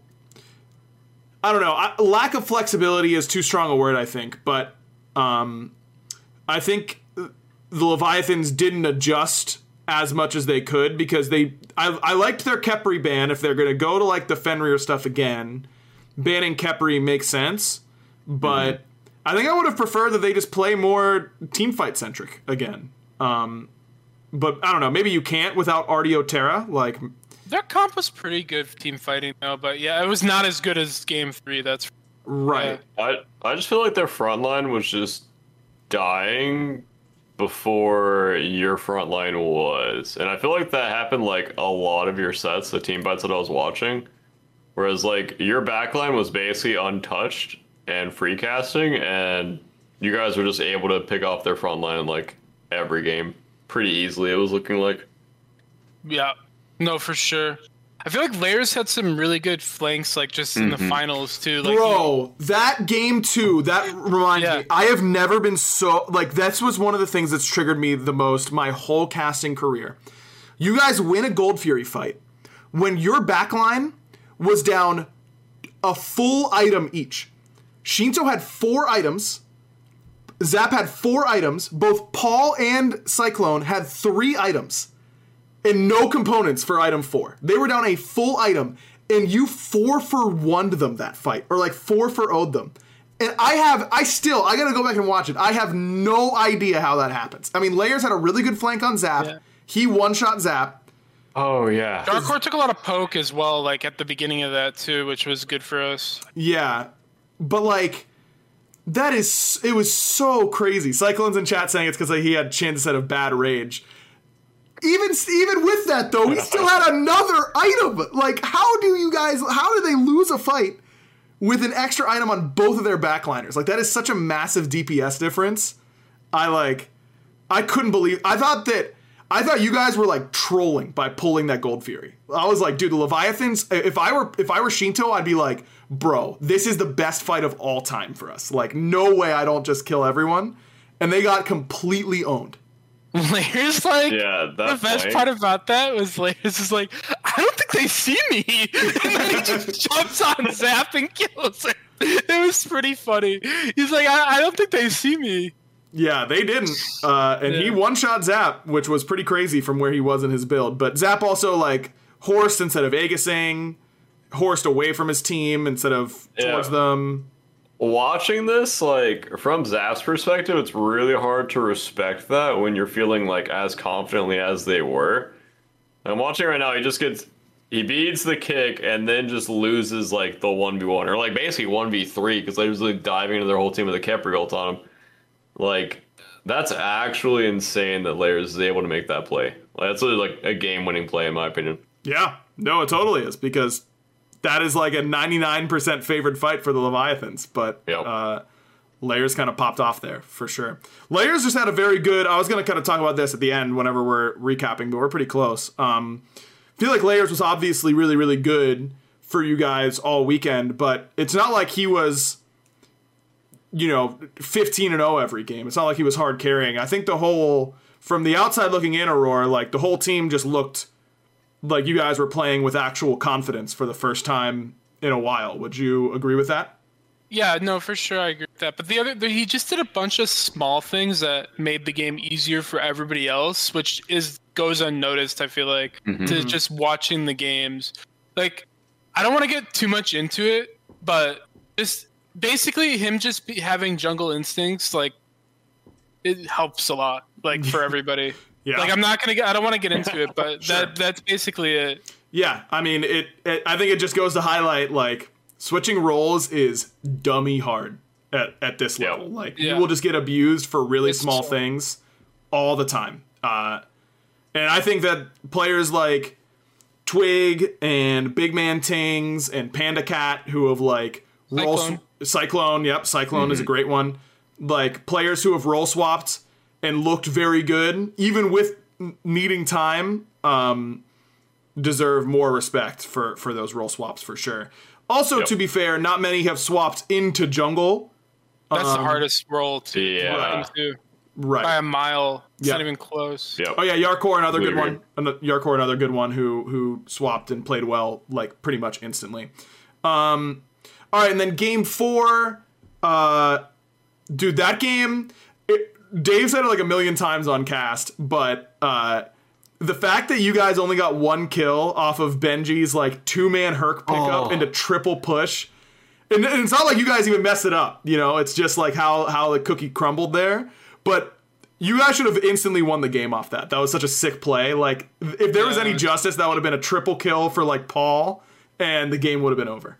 I don't know. I, lack of flexibility is too strong a word. I think, but um, I think the Leviathans didn't adjust as much as they could because they I, I liked their Khepri ban if they're gonna go to like the Fenrir stuff again. banning Khepri makes sense, but I think I would have preferred that they just play more team fight centric again. Um, but I don't know. Maybe you can't without Artio Terra. Like, Their comp was pretty good for team fighting though, but yeah, it was not as good as game three. That's right. I I just feel like their front line was just dying before your front line was, and I feel like that happened like a lot of your sets, the team fights that I was watching. Whereas like your backline was basically untouched and free casting, and you guys were just able to pick off their front line like every game pretty easily. It was looking like. yeah, no for sure. I feel like Layers had some really good flanks, like just in the mm-hmm. finals too. Like, Bro, that game too, that reminds Yeah. me. I have never been so like that was one of the things that's triggered me the most my whole casting career. You guys win a Gold Fury fight when your backline was down a full item each. Shinto had four items. Zap had four items. Both Paul and Cyclone had three items and no components for item four. They were down a full item, and you four for one them that fight, or like four for owed them. And I have, I still, I gotta go back and watch it. I have no idea how that happens. I mean, Layers had a really good flank on Zap. Yeah. He one shot Zap. Oh yeah. Dark Core took a lot of poke as well, like at the beginning of that too, which was good for us. Yeah, but like that is it was so crazy. Cyclones in chat saying it's because he had chance instead of bad rage. Even even with that though, he still had another item. Like, how do you guys? How do they lose a fight with an extra item on both of their backliners? Like that is such a massive DPS difference. I like, I couldn't believe. I thought that. I thought you guys were like trolling by pulling that Gold Fury. I was like, dude, the Leviathans. If I were if I were Shinto, I'd be like, bro, this is the best fight of all time for us. Like, no way I don't just kill everyone. And they got completely owned. *laughs* Layers like Yeah, the best flank. part about that was Layers is like, I don't think they see me, *laughs* and then he just *laughs* jumps on Zap and kills it. It was pretty funny. He's like, I, I don't think they see me. Yeah, they didn't. Uh, and he one shot Zap, which was pretty crazy from where he was in his build. But Zap also like horsed instead of Aegising, horsed away from his team instead of Yeah. towards them. Watching this like from zap's perspective it's really hard to respect that when you're feeling like as confidently as they were. I'm watching right now he just gets he beats the kick and then just loses like the 1v1 or like basically 1v3 because they're just like diving into their whole team with a Khepri ult on him. Like that's actually insane that layers is able to make that play. Like, that's really like a game-winning play in my opinion. Yeah, no, it totally is because that is like a 99% favored fight for the Leviathans. But Yep. uh, Layers kind of popped off there for sure. Layers just had a very good. I was going to kind of talk about this at the end whenever we're recapping, but we're pretty close. Um, feel like Layers was obviously really, really good for you guys all weekend, but it's not like he was, you know, 15 and 0 every game. It's not like he was hard carrying. I think the whole, from the outside looking in, Aurora, like the whole team just looked like you guys were playing with actual confidence for the first time in a while. Would you agree with that? Yeah, no, for sure, I agree with that. But the other, the, he just did a bunch of small things that made the game easier for everybody else, which is goes unnoticed. I feel like to mm-hmm. just watching the games. Like, I don't want to get too much into it, but just basically him just be, having jungle instincts, like, it helps a lot, like for *laughs* everybody. Yeah. Like, I'm not gonna get, I don't want to get into it, but *laughs* that that's basically it. Yeah, I mean, it, it. I think it just goes to highlight like switching roles is dummy hard at, at this Yeah. level. Like Yeah. you will just get abused for really It's small true. things all the time. Uh, and I think that players like Twig and Big Man Tings and Panda Cat, who have like roll Cyclone. sw- Cyclone, yep, Cyclone is a great one. Like players who have role swapped and looked very good, even with n- needing time, um, deserve more respect for for those role swaps for sure. Also, Yep. to be fair, not many have swapped into jungle. That's Um, the hardest role to Yeah. get into Right. by a mile. It's Yeah. not even close. Yep. Oh yeah, Jarcorrr another good one. Ano- Jarcorrr another good one who who swapped and played well like pretty much instantly. Um, all right, and then game four, uh, dude, that game. It, Dave said it like a million times on cast, but uh, the fact that you guys only got one kill off of Benji's like two man Herc pickup Oh. into triple push and, and it's not like you guys even messed it up. You know, it's just like how how the cookie crumbled there. But you guys should have instantly won the game off that. That was such a sick play. Like if there was any justice, that would have been a triple kill for like Paul, and the game would have been over.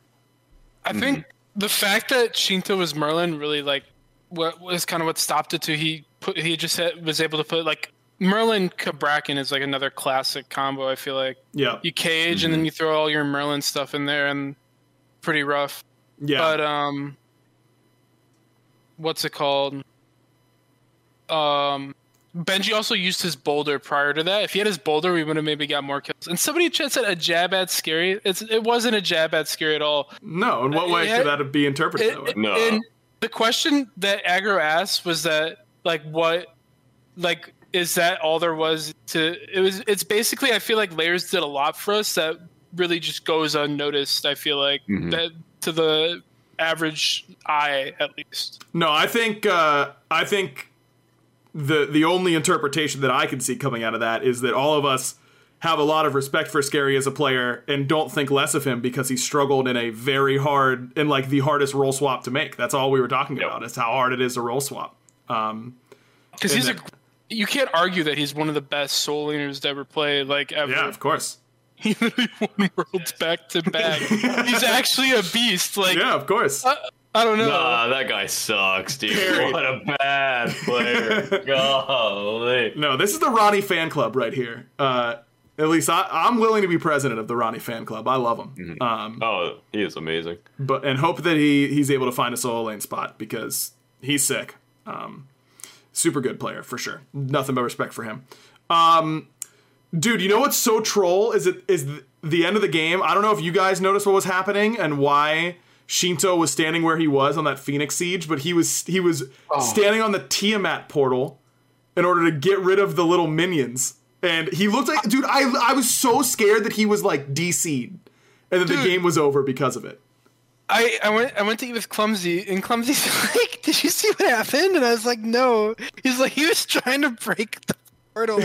I think the fact that Shinto was Merlin really like what was kind of what stopped it too. He put he just had, was able to put like Merlin Cabrakan is like another classic combo. I feel like Yeah, you cage and then you throw all your Merlin stuff in there and pretty rough. yeah. But um, what's it called? Um, Benji also used his boulder prior to that. If he had his boulder, we would have maybe got more kills. And somebody in chat said a jab at scary. It's it wasn't a jab at scary at all. no, in what way yeah. should that be interpreted It- that way? No. And the question that Aggro asked was that like what like is that all there was to it was it's basically I feel like layers did a lot for us that really just goes unnoticed, I feel like that to the average eye at least. No, I think uh, I think the the only interpretation that I can see coming out of that is that all of us have a lot of respect for Scary as a player and don't think less of him because he struggled in a very hard in like the hardest roll swap to make. That's all we were talking Yep. about. Is how hard it is to roll swp. Because he's a you can't argue that he's one of the best soul laners to ever play like ever. Yeah, of course. *laughs* He literally won worlds back to back. *laughs* he's actually a beast. Like Yeah, of course. I don't know. Nah, that guy sucks, dude. Carried. What a bad player. *laughs* Golly. no, this is the Ronnie fan club right here. Uh, at least I, I'm willing to be president of the Ronnie fan club. I love him. Um, Oh, he is amazing. but and hope that he he's able to find a solo lane spot because he's sick. Um, super good player for sure. Nothing but respect for him. Um, dude, you know what's so troll is it is the end of the game. I don't know if you guys noticed what was happening and why Shinto was standing where he was on that Phoenix siege, but he was he was standing on the Tiamat portal in order to get rid of the little minions. And he looked like, dude, I I was so scared that he was like DC'd and that the game was over because of it. I, I went I went to eat with Clumsy and Clumsy's *laughs* like, Did you see what happened? And I was like, No. He's like, he was trying to break the portal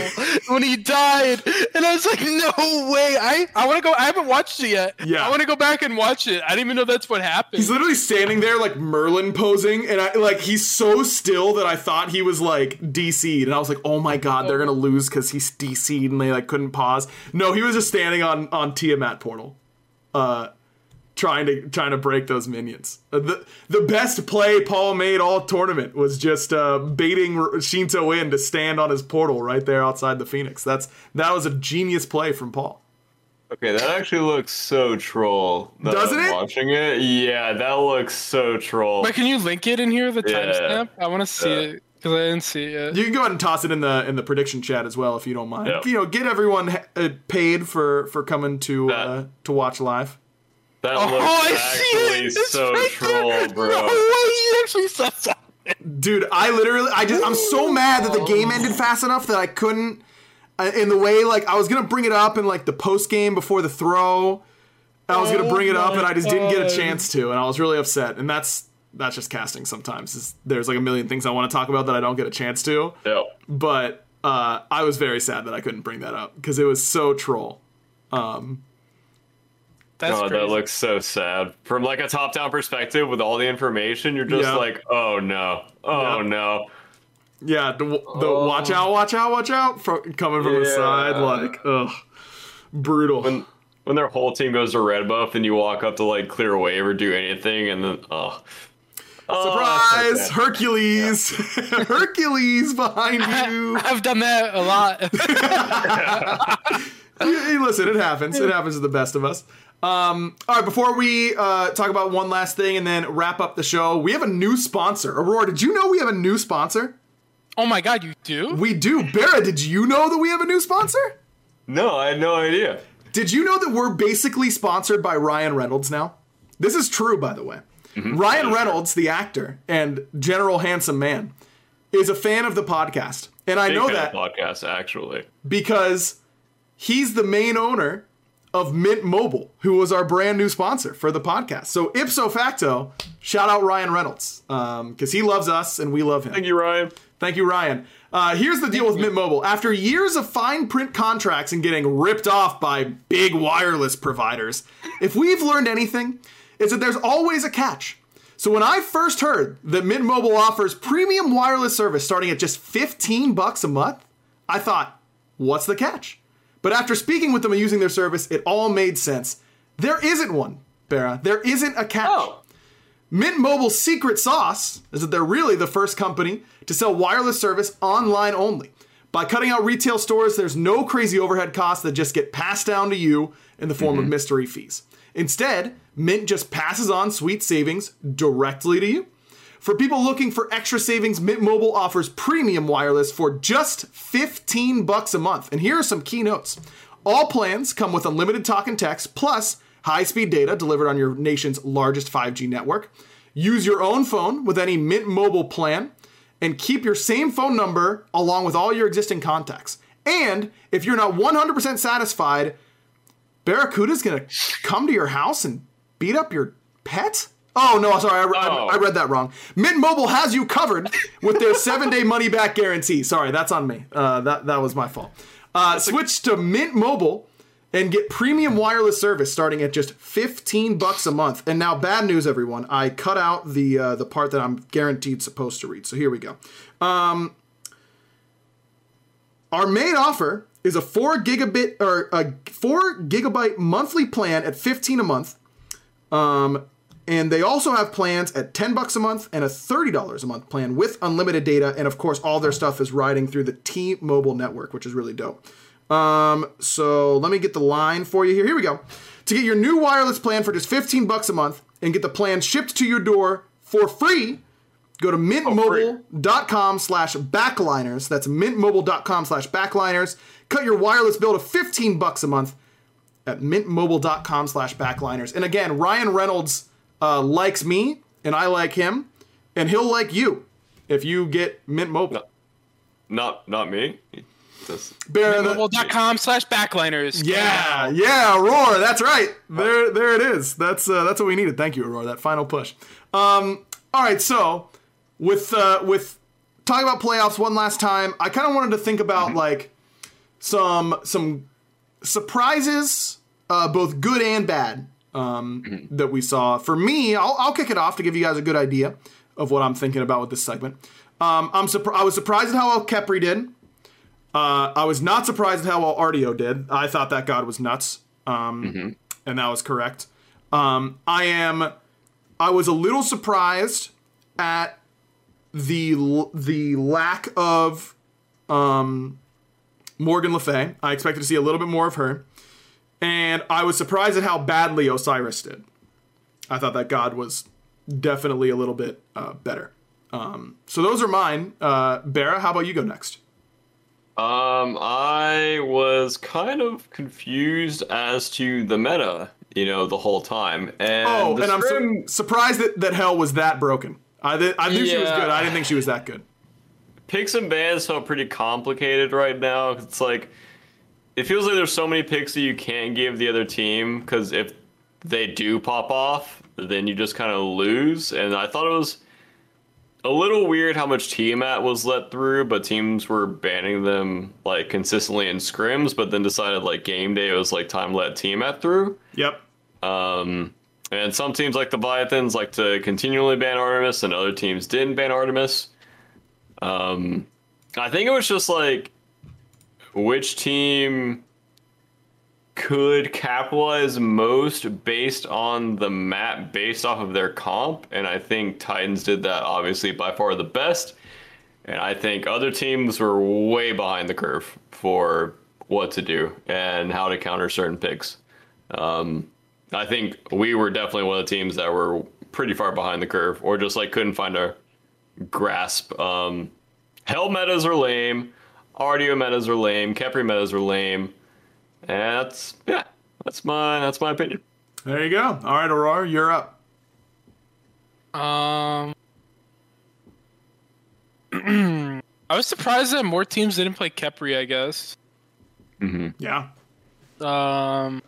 when he died. And I was like, No way. I, I wanna go I haven't watched it yet. Yeah. I wanna go back and watch it. I didn't even know that's what happened. He's literally standing there like Merlin posing, and I like he's so still that I thought he was like DC'd, and I was like, oh my god, they're gonna lose because he's DC'd, and they like couldn't pause. No, he was just standing on on Tiamat portal, uh, trying to trying to break those minions. Uh, the the best play Paul made all tournament was just uh, baiting Shinto in to stand on his portal right there outside the Phoenix. That's that was a genius play from Paul. Okay, that actually looks so troll. that Doesn't I'm it? Watching it, yeah, that looks so troll. But can you link it in here, the Yeah. timestamp? I wanna see Yeah. it. Because I didn't see it. You can go ahead and toss it in the in the prediction chat as well if you don't mind. Yeah. You know, get everyone ha- uh, paid for for coming to uh, to watch live. That Oh, looks I see actually it. It's so right troll, there. bro. No way, he actually saw something. Dude, I literally, I just, I'm so mad that the game ended fast enough that I couldn't. uh, In the way, like I was gonna bring it up in like the post game before the throw. I was gonna Oh bring it up and I just didn't get a chance to, and I was really upset. And that's that's just casting sometimes. is there's like a million things I want to talk about that I don't get a chance to. Yeah. But uh, I was very sad that I couldn't bring that up because it was so troll. That's God, crazy. that looks so sad. From like a top-down perspective, with all the information, you're just Yeah. like, oh no, oh Yeah. no. Yeah, the, the oh. watch out, watch out, watch out from, coming from the side, like, ugh, brutal. When when their whole team goes to red buff, and you walk up to like clear a wave or do anything, and then oh, Oh, Surprise, that's so sad. Hercules, *laughs* Hercules behind *laughs* you. I've done that a lot. *laughs* Hey, Listen, it happens. It happens to the best of us. Um, all right, before we uh, talk about one last thing and then wrap up the show, we have a new sponsor. Aurora, did you know we have a new sponsor? oh my god, you do? We do. Barra, did you know that we have a new sponsor? No, I had no idea. Did you know that we're basically sponsored by Ryan Reynolds now? This is true, by the way. Ryan Reynolds, the actor and general handsome man, is a fan of the podcast. And I Big know that podcast actually. because he's the main owner of Mint Mobile, who was our brand new sponsor for the podcast. So ipso facto, shout out Ryan Reynolds because he loves us and we love him. Thank you, Ryan. Thank you, Ryan. Uh, here's the deal with Mint Mobile. After years of fine print contracts and getting ripped off by big wireless providers, if we've learned anything, is that there's always a catch. So when I first heard that Mint Mobile offers premium wireless service starting at just 15 bucks a month, I thought, what's the catch? But after speaking with them and using their service, it all made sense. There isn't one, Bera. There isn't a catch. Oh. Mint Mobile's secret sauce is that they're really the first company to sell wireless service online only. By cutting out retail stores, there's no crazy overhead costs that just get passed down to you in the form of mm-hmm. mystery fees. Instead, Mint just passes on sweet savings directly to you. For people looking for extra savings, Mint Mobile offers premium wireless for just 15 bucks a month. And here are some key notes. All plans come with unlimited talk and text plus high-speed data delivered on your nation's largest 5G network. Use your own phone with any Mint Mobile plan and keep your same phone number along with all your existing contacts. And if you're not 100% satisfied, BaRRaCCuDDa's gonna come to your house and beat up your pet? Oh no, sorry, I, I- Oh. I read that wrong. Mint Mobile has you covered with their *laughs* seven-day money-back guarantee. Sorry, that's on me. Uh, that that was my fault. Uh, switch to Mint Mobile and get premium wireless service starting at just 15 bucks a month. And now, bad news, everyone. I cut out the uh, the part that I'm guaranteed supposed to read. So here we go. Um, our main offer is a four gigabit or a four gigabyte monthly plan at 15 a month. Um, and they also have plans at 10 bucks a month and a $30 a month plan with unlimited data. And of course, all their stuff is riding through the T Mobile network, which is really dope. Um, so let me get the line for you here. Here we go. To get your new wireless plan for just 15 bucks a month and get the plan shipped to your door for free, go to mintmobile.com slash backliners. That's mintmobile.com slash backliners. Cut your wireless bill to 15 bucks a month at mintmobile.com slash backliners. And again, Ryan Reynolds uh, likes me, and I like him, and he'll like you if you get Mint Mobile. Not not me. That's- Bear the- Mobile.com slash backliners. Yeah, yeah, Aurora. That's right. There, there it is. That's uh, that's what we needed. Thank you, Aurora. That final push. Um, all right. So, with uh, with talking about playoffs one last time, I kind of wanted to think about like some some surprises, uh, both good and bad, um, that we saw. For me, I'll, I'll kick it off to give you guys a good idea of what I'm thinking about with this segment. Um, I'm surprised. I was surprised at how well Khepri did. Uh, I was not surprised at how well Artio did. I thought that god was nuts, um, and that was correct. Um, I am. I was a little surprised at the the lack of um, Morgan Le Fay. I expected to see a little bit more of her, and I was surprised at how badly Osiris did. I thought that god was definitely a little bit uh, better. Um, so those are mine. Uh, Bera, how about you go next? Um, I was kind of confused as to the meta, you know, the whole time. And Oh, and I'm su- surprised that, that Hel was that broken. I, th- I knew she was good. I didn't think she was that good. picks and bans felt pretty complicated right now. It's like it feels like there's so many picks that you can't give the other team because if they do pop off, then you just kind of lose. And I thought it was a little weird how much Tiamat was let through, but teams were banning them like consistently in scrims, but then decided like game day it was like time to let Tiamat through. Yep. Um, and some teams like the Leviathans like to continually ban Artemis, and other teams didn't ban Artemis. Um, I think it was just like which team could capitalize most based on the map based off of their comp, and I think Titans did that obviously by far the best. And I think other teams were way behind the curve for what to do and how to counter certain picks. Um, I think we were definitely one of the teams that were pretty far behind the curve, or just like couldn't find a grasp. Um, Hel metas are lame, Artio metas are lame, Khepri metas are lame, and that's yeah, that's my that's my opinion. There you go. All right, Aurora, you're up. Um, *clears throat* I was surprised that more teams didn't play Khepri. I guess. Yeah. Um,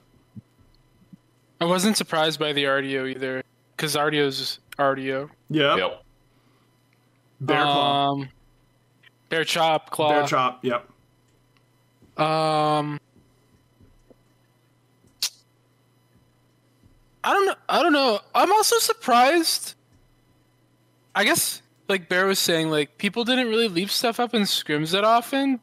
I wasn't surprised by the Artio either, because Artio's Artio. Yep. Yep. Bear claw. Um, Bear Chop Claw. Bear chop. Yep. Um, I don't know. I don't know. I'm also surprised. I guess, like Bear was saying, like people didn't really leave stuff up in scrims that often.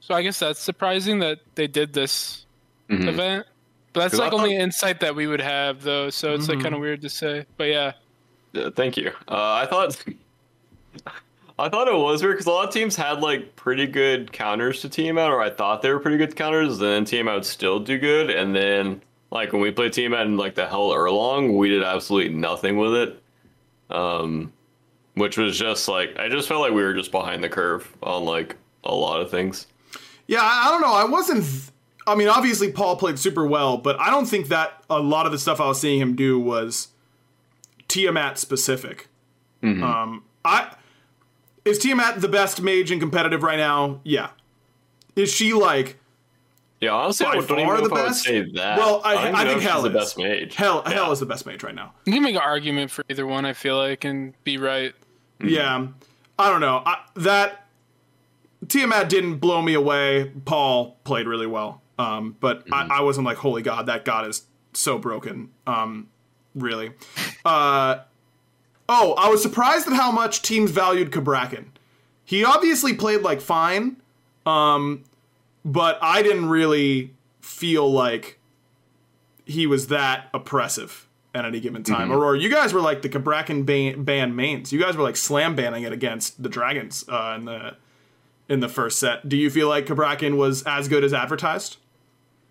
So I guess that's surprising that they did this event. But that's 'Cause I like only insight that we would have, though. So it's like kind of weird to say. But yeah, Yeah, thank you. Uh, I thought I thought it was weird because a lot of teams had like pretty good counters to Tiamat, or I thought they were pretty good counters. And then Tiamat would still do good, and then like when we played Tiamat in like the Hel Erlong, we did absolutely nothing with it. Um, which was just like I just felt like we were just behind the curve on like a lot of things. Yeah, I I don't know. I wasn't. th- I mean, obviously Paul played super well, but I don't think that a lot of the stuff I was seeing him do was Tiamat specific. Um, I is Tiamat the best mage in competitive right now? Yeah. Is she like Yeah, honestly, I by don't even far know the if I would say that. Well, I, don't I, think Hel is the best mage. Hel, Yeah. Hel is the best mage right now. you can make an argument for either one. I feel like and be right. Yeah, I don't know. I, that Tiamat didn't blow me away. Paul played really well, um, but I, I wasn't like, holy god, that god is so broken. Um, really. Uh, oh, I was surprised at how much teams valued Cabrakan. He obviously played like fine, um, but I didn't really feel like he was that oppressive at any given time. Aurora, you guys were like the Cabrakan ban, ban mains. You guys were like slam banning it against the Dragons uh, in the in the first set. Do you feel like Cabrakan was as good as advertised?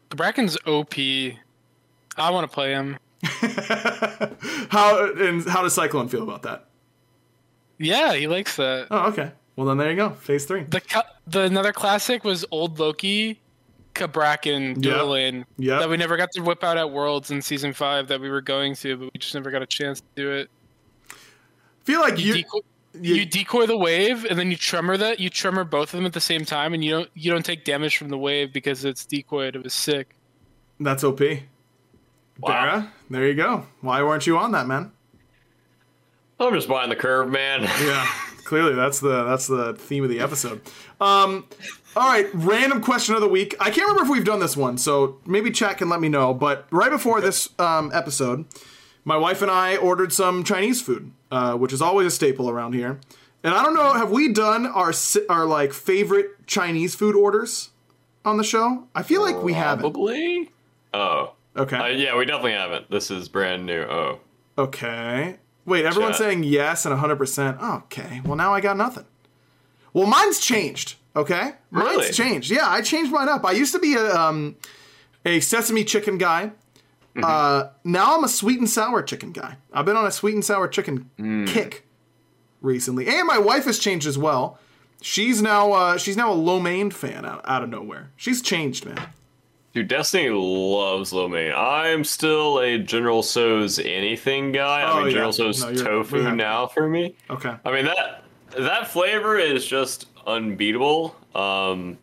Bracken's OP. I want to play him. *laughs* How and how does Cyclone feel about that? Yeah, he likes that. Oh, okay. Well, then there you go. Phase three. The cu- the another classic was Old Loki, Cabrakan dueling Yep. that we never got to whip out at Worlds in season five that we were going to, but we just never got a chance to do it. feel like You, you. decoy, you- you decoy the wave and then you tremor that you tremor both of them at the same time and you don't you don't take damage from the wave because it's decoyed. It was sick. That's OP. Wow. Dara, there you go. Why weren't you on that, man? I'm just buying the curve, man. *laughs* Yeah, clearly that's the that's the theme of the episode. Um, all right, random question of the week. I can't remember if we've done this one, so maybe chat can let me know. But right before this um, episode, my wife and I ordered some Chinese food, uh, which is always a staple around here. And I don't know, have we done our our like favorite Chinese food orders on the show? I feel like we haven't. Probably. Oh. Okay. Uh, yeah, we definitely haven't. This is brand new. Oh. Okay. Wait, everyone's Chat. saying yes and 100%. Okay. Well, now I got nothing. Well, mine's changed. Okay. Mine's Really? changed. Yeah, I changed mine up. I used to be a um, a sesame chicken guy. Mm-hmm. Uh, now I'm a sweet and sour chicken guy. I've been on a sweet and sour chicken Mm. kick recently, and my wife has changed as well. She's now uh, she's now a lo mein fan out, out of nowhere. She's changed, man. Dude, Destiny loves lo mein. I'm still a General Tso's anything guy. Oh, I mean, yeah. General Tso's No, tofu now for me. Okay. I mean that that flavor is just unbeatable. Um,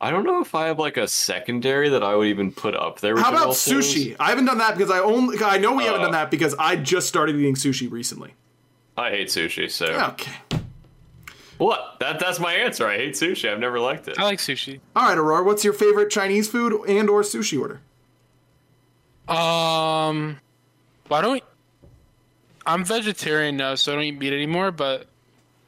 I don't know if I have like a secondary that I would even put up there. How about So's. sushi? I haven't done that because I only I know we haven't Uh. done that because I just started eating sushi recently. I hate sushi. So Okay. What? That that's my answer. I hate sushi. I've never liked it. I like sushi. All right, Aurora, what's your favorite Chinese food and or sushi order? Um, why don't we, I'm vegetarian now, so I don't eat meat anymore. But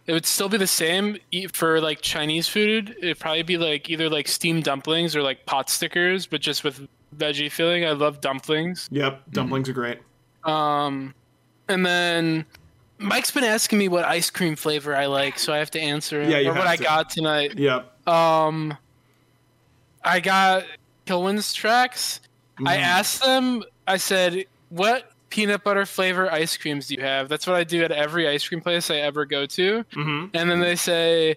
it would still be the same eat for like Chinese food. It'd probably be like either like steamed dumplings or like pot stickers, but just with veggie filling. I love dumplings. Yep, dumplings are great. Um, and then Mike's been asking me what ice cream flavor I like, so I have to answer him. Yeah, you or what have I got tonight. Yep. Um, I got Kilwin's tracks. I asked them. I said, "What peanut butter flavor ice creams do you have?" That's what I do at every ice cream place I ever go to. Mhm. And then they say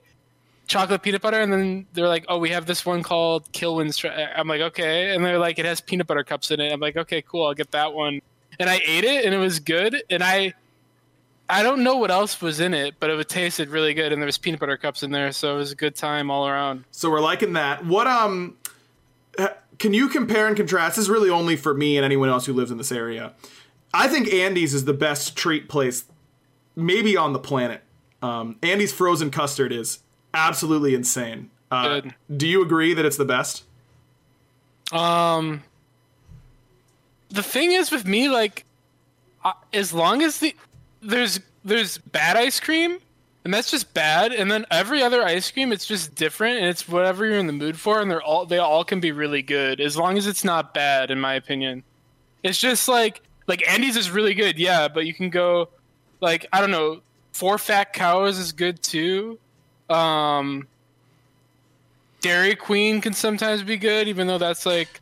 chocolate peanut butter, and then they're like, "Oh, we have this one called Kilwin's." Tra-. I'm like, "Okay," and they're like, "It has peanut butter cups in it." I'm like, "Okay, cool, I'll get that one." And I ate it, and it was good. And I, I don't know what else was in it, but it tasted really good, and there was peanut butter cups in there, so it was a good time all around. So we're liking that. What um can you compare and contrast? This is really only for me and anyone else who lives in this area. I think Andy's is the best treat place maybe on the planet. Um, Andy's frozen custard is absolutely insane. Uh, Good. do you agree that it's the best? Um, the the thing is with me, like, uh, as long as the there's there's bad ice cream, and that's just bad, and then every other ice cream, it's just different, and it's whatever you're in the mood for, and they're all they all can be really good as long as it's not bad, in my opinion. It's just like like Andy's is really good, yeah, but you can go like I don't know, four fat cows is good too. Um, Dairy Queen can sometimes be good, even though that's like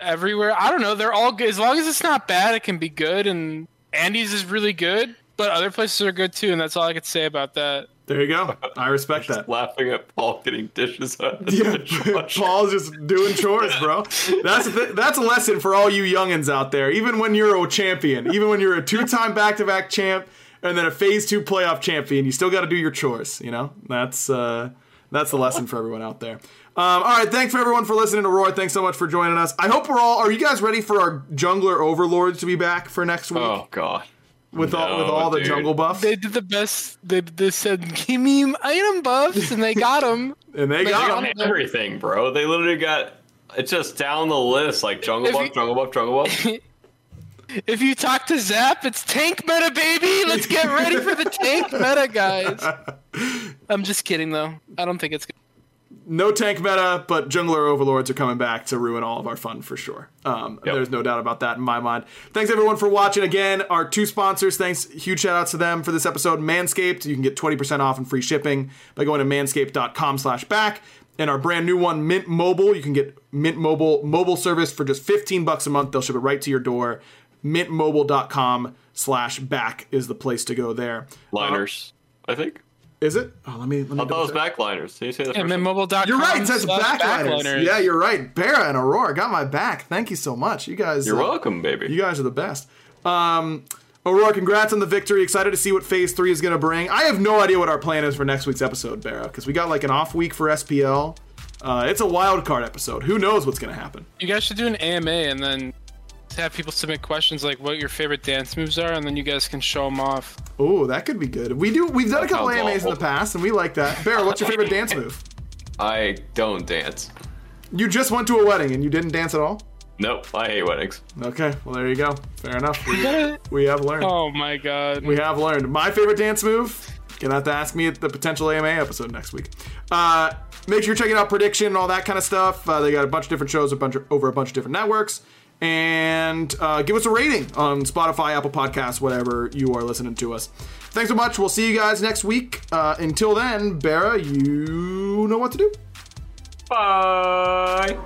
everywhere. I don't know. They're all good as long as it's not bad. It can be good, and Andy's is really good, but other places are good too, and that's all I could say about that. There you go. I respect that. Laughing at Paul getting dishes out of the Yeah, *laughs* dishwasher. Paul's just doing chores, bro. That's th- that's a lesson for all you youngins out there. Even when you're a champion, even when you're a two-time back-to-back champ and then a phase two playoff champion, you still got to do your chores. You know, that's uh, that's the lesson for everyone out there. Um, all right, thanks for everyone for listening to Roy. Thanks so much for joining us. I hope we're all. Are you guys ready for our jungler overlords to be back for next week Oh god. with all with no, all the jungle buffs? They did the best. They, they said, "Give me item buffs," and they got them. *laughs* and they They got got 'em. it. Everything, bro. They literally got it's just down the list like jungle If buff, you- jungle buff, jungle buff. *laughs* If you talk to Zap, it's tank meta, baby. Let's get ready for the tank meta, guys. *laughs* I'm just kidding, though. I don't think it's good. No tank meta, but jungler overlords are coming back to ruin all of our fun for sure. Um, Yep. There's no doubt about that in my mind. Thanks everyone for watching. Again, our two sponsors. Thanks, huge shout outs to them for this episode. Manscaped, you can get 20% off and free shipping by going to manscaped.com/back. And our brand new one, Mint Mobile, you can get Mint Mobile mobile service for just 15 bucks a month. They'll ship it right to your door. Mintmobile.com/back is the place to go there. Liners, I think. Is it? Oh, let me let me. I thought it was backliners. Can you say that? And first? then mobile.com. You're right. It says backliners. backliners. Yeah, you're right. Barra and Aurora got my back. Thank you so much. You guys. You're uh, welcome, baby. You guys are the best. Um, Aurora, congrats on the victory. Excited to see what Phase Three is going to bring. I have no idea what our plan is for next week's episode, Barra, because we got like an off week for SPL. Uh, it's a wild card episode. Who knows what's going to happen? You guys should do an AMA and then have people submit questions like what your favorite dance moves are, and then you guys can show them off. Oh, that could be good. We do. We've done a couple sounds AMAs in the past, and we like that. Barra, what's your favorite dance move? *laughs* I don't dance. You just went to a wedding and you didn't dance at all. Nope, I hate weddings. Okay, well there you go. Fair enough. *laughs* We, we have learned. Oh my god. We have learned. My favorite dance move. Gonna have to ask me at the potential AMA episode next week. Uh, make sure you're checking out prediction and all that kind of stuff. Uh, they got a bunch of different shows, a bunch of, over a bunch of different networks. And uh, give us a rating on Spotify, Apple Podcasts, whatever you are listening to us. Thanks so much. We'll see you guys next week. Uh, until then, Barra, you know what to do. Bye.